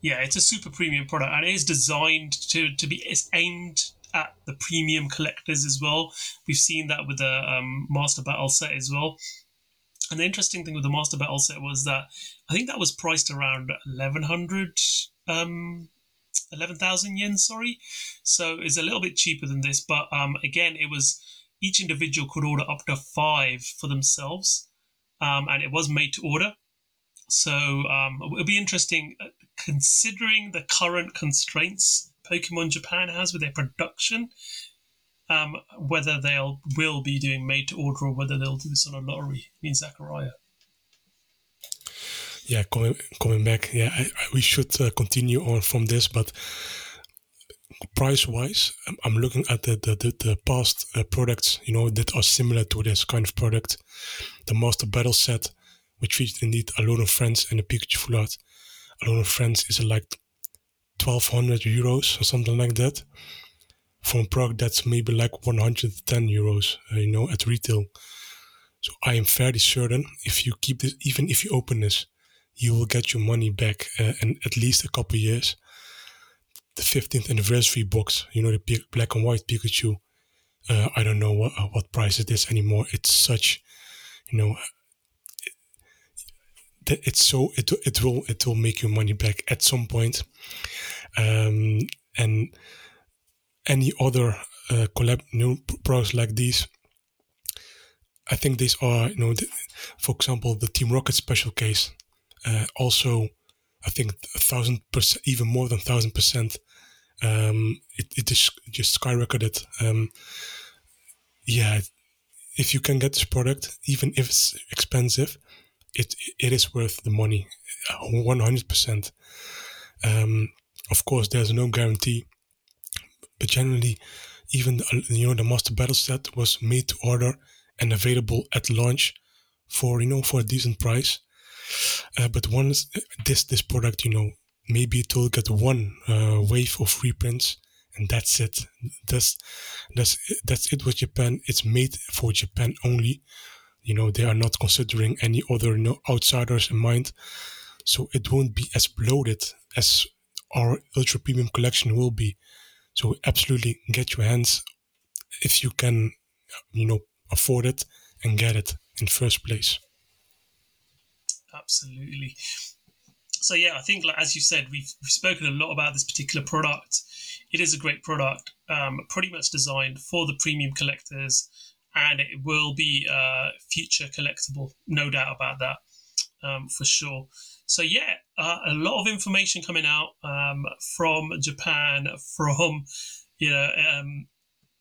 Yeah, it's a super premium product and it is designed to, to be it's aimed at the premium collectors as well. We've seen that with the um, Master Battle set as well. And the interesting thing with the Master Battle set was that I think that was priced around 1100 um, 11,000 yen, sorry. So it's a little bit cheaper than this, but um, again, it was each individual could order up to five for themselves, um, and it was made to order. So um, it'll be interesting uh, considering the current constraints Pokemon Japan has with their production. Um, whether they'll will be doing made to order or whether they'll do this on a lottery. I mean, Zachariah. Yeah, coming coming back. Yeah, I, I, we should uh, continue on from this, but price wise, I'm, I'm looking at the the, the, the past uh, products, you know, that are similar to this kind of product. The Master Battle set, which featured indeed a lot of friends and a Pikachu full art. A lot of friends is like 1200 euros or something like that a product that's maybe like 110 euros, uh, you know, at retail. So I am fairly certain if you keep this, even if you open this, you will get your money back uh, in at least a couple years. The 15th anniversary box, you know, the black and white Pikachu. Uh, I don't know what uh, what price it is anymore. It's such, you know, it's so it it will it will make your money back at some point um, and any other uh, collab new products like these. I think these are, you know, the, for example, the Team Rocket special case. Uh, also, I think a thousand percent, even more than thousand percent. Um, it it is just skyrocketed. Um, yeah, if you can get this product, even if it's expensive, it it is worth the money. 100%. Um, of course, there's no guarantee, but generally, even you know the master battle set was made to order and available at launch for you know for a decent price. Uh, but once this this product, you know, maybe it will get one uh, wave of reprints, and that's it. That's that's that's it with Japan. It's made for Japan only. You know, they are not considering any other you know, outsiders in mind, so it won't be as bloated as our ultra premium collection will be. So absolutely get your hands if you can, you know, afford it and get it in first place. Absolutely. So yeah, I think like as you said, we've, we've spoken a lot about this particular product. It is a great product, um, pretty much designed for the premium collectors, and it will be uh, future collectible, no doubt about that, um, for sure. So yeah, uh, a lot of information coming out um, from Japan, from you know um,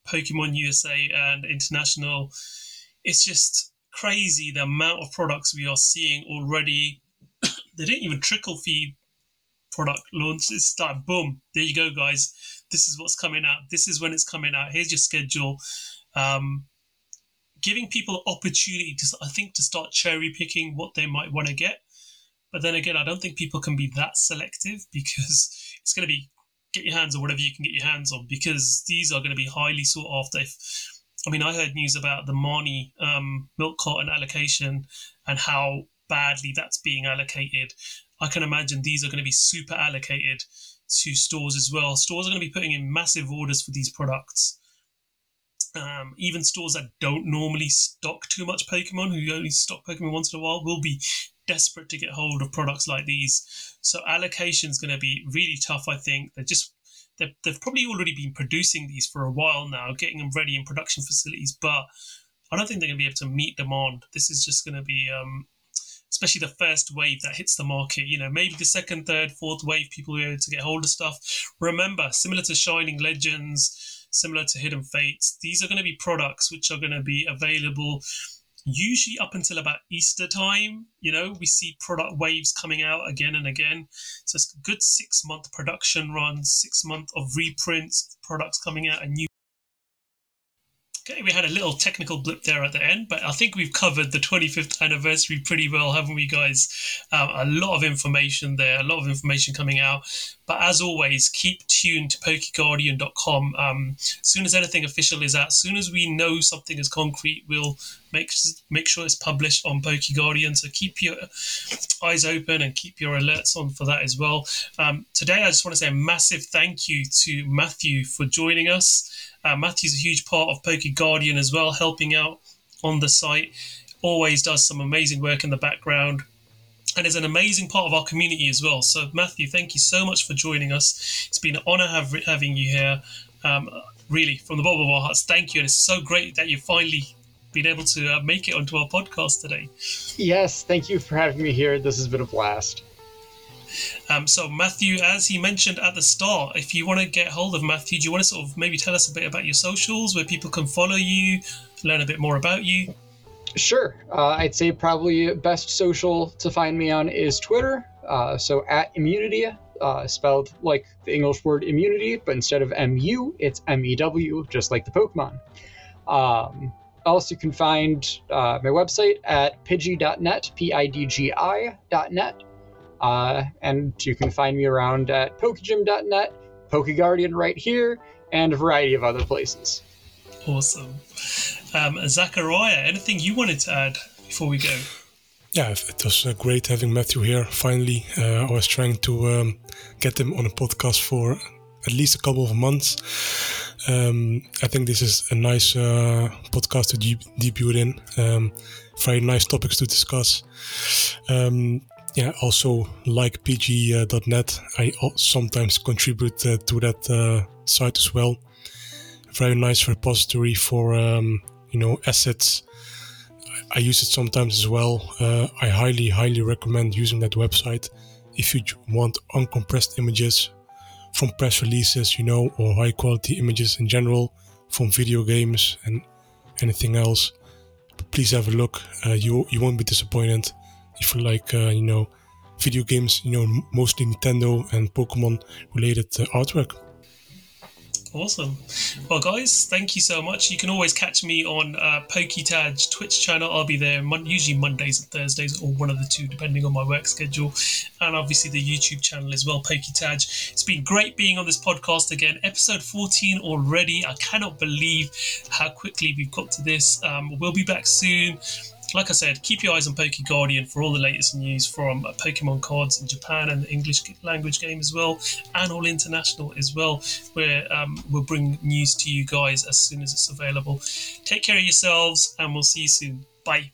Pokemon USA and international. It's just crazy the amount of products we are seeing already. they didn't even trickle feed product launch. It's start boom. There you go, guys. This is what's coming out. This is when it's coming out. Here's your schedule. Um, giving people opportunity to, I think, to start cherry picking what they might want to get. But then again, I don't think people can be that selective because it's going to be get your hands on whatever you can get your hands on because these are going to be highly sought after. If, I mean, I heard news about the Marnie um, milk carton allocation and how badly that's being allocated. I can imagine these are going to be super allocated to stores as well. Stores are going to be putting in massive orders for these products. Um, even stores that don't normally stock too much Pokemon, who only stock Pokemon once in a while, will be desperate to get hold of products like these. So allocation is going to be really tough. I think they're just they've, they've probably already been producing these for a while now, getting them ready in production facilities, but I don't think they're going to be able to meet demand. This is just going to be, um, especially the first wave that hits the market. You know, maybe the second, third, fourth wave, people will be able to get hold of stuff. Remember, similar to Shining Legends, similar to Hidden Fates, these are going to be products which are going to be available usually up until about Easter time, you know, we see product waves coming out again and again. So it's a good six month production run, six month of reprints, products coming out, and new Okay, we had a little technical blip there at the end, but I think we've covered the 25th anniversary pretty well, haven't we, guys? Um, a lot of information there, a lot of information coming out. But as always, keep tuned to PokeGuardian.com. Um, as soon as anything official is out, as soon as we know something is concrete, we'll make make sure it's published on PokeGuardian. So keep your eyes open and keep your alerts on for that as well. Um, today, I just want to say a massive thank you to Matthew for joining us. Uh, Matthew's a huge part of Poke Guardian as well, helping out on the site. Always does some amazing work in the background and is an amazing part of our community as well. So, Matthew, thank you so much for joining us. It's been an honor have, having you here. Um, really, from the bottom of our hearts, thank you. And it's so great that you've finally been able to uh, make it onto our podcast today. Yes, thank you for having me here. This has been a blast. Um, so, Matthew, as he mentioned at the start, if you want to get hold of Matthew, do you want to sort of maybe tell us a bit about your socials, where people can follow you, learn a bit more about you? Sure. Uh, I'd say probably best social to find me on is Twitter. Uh, so at Immewnity, uh, spelled like the English word immunity, but instead of MU, it's MEW, just like the Pokemon. Um, also, you can find uh, my website at pidgi.net, P I D G I.net. Uh, and you can find me around at pokegym.net, PokeGuardian right here, and a variety of other places. Awesome. Um, Zachariah, anything you wanted to add before we go? Yeah, it was uh, great having Matthew here. Finally, uh, I was trying to um, get him on a podcast for at least a couple of months. Um, I think this is a nice uh, podcast to deep, debut in. Um, very nice topics to discuss. Um, yeah, also like pg.net, I sometimes contribute uh, to that uh, site as well. Very nice repository for um, you know assets. I use it sometimes as well. Uh, I highly, highly recommend using that website if you want uncompressed images from press releases, you know, or high quality images in general from video games and anything else. Please have a look. Uh, you you won't be disappointed if you like, uh, you know, video games, you know, mostly Nintendo and Pokemon related uh, artwork. Awesome. Well, guys, thank you so much. You can always catch me on uh, Twitch channel. I'll be there mon- usually Mondays and Thursdays, or one of the two, depending on my work schedule. And obviously the YouTube channel as well, PokeTaj. It's been great being on this podcast again. Episode 14 already. I cannot believe how quickly we've got to this. Um, we'll be back soon like I said, keep your eyes on Poke Guardian for all the latest news from uh, Pokemon cards in Japan and the English language game as well, and all international as well, where um, we'll bring news to you guys as soon as it's available. Take care of yourselves, and we'll see you soon. Bye.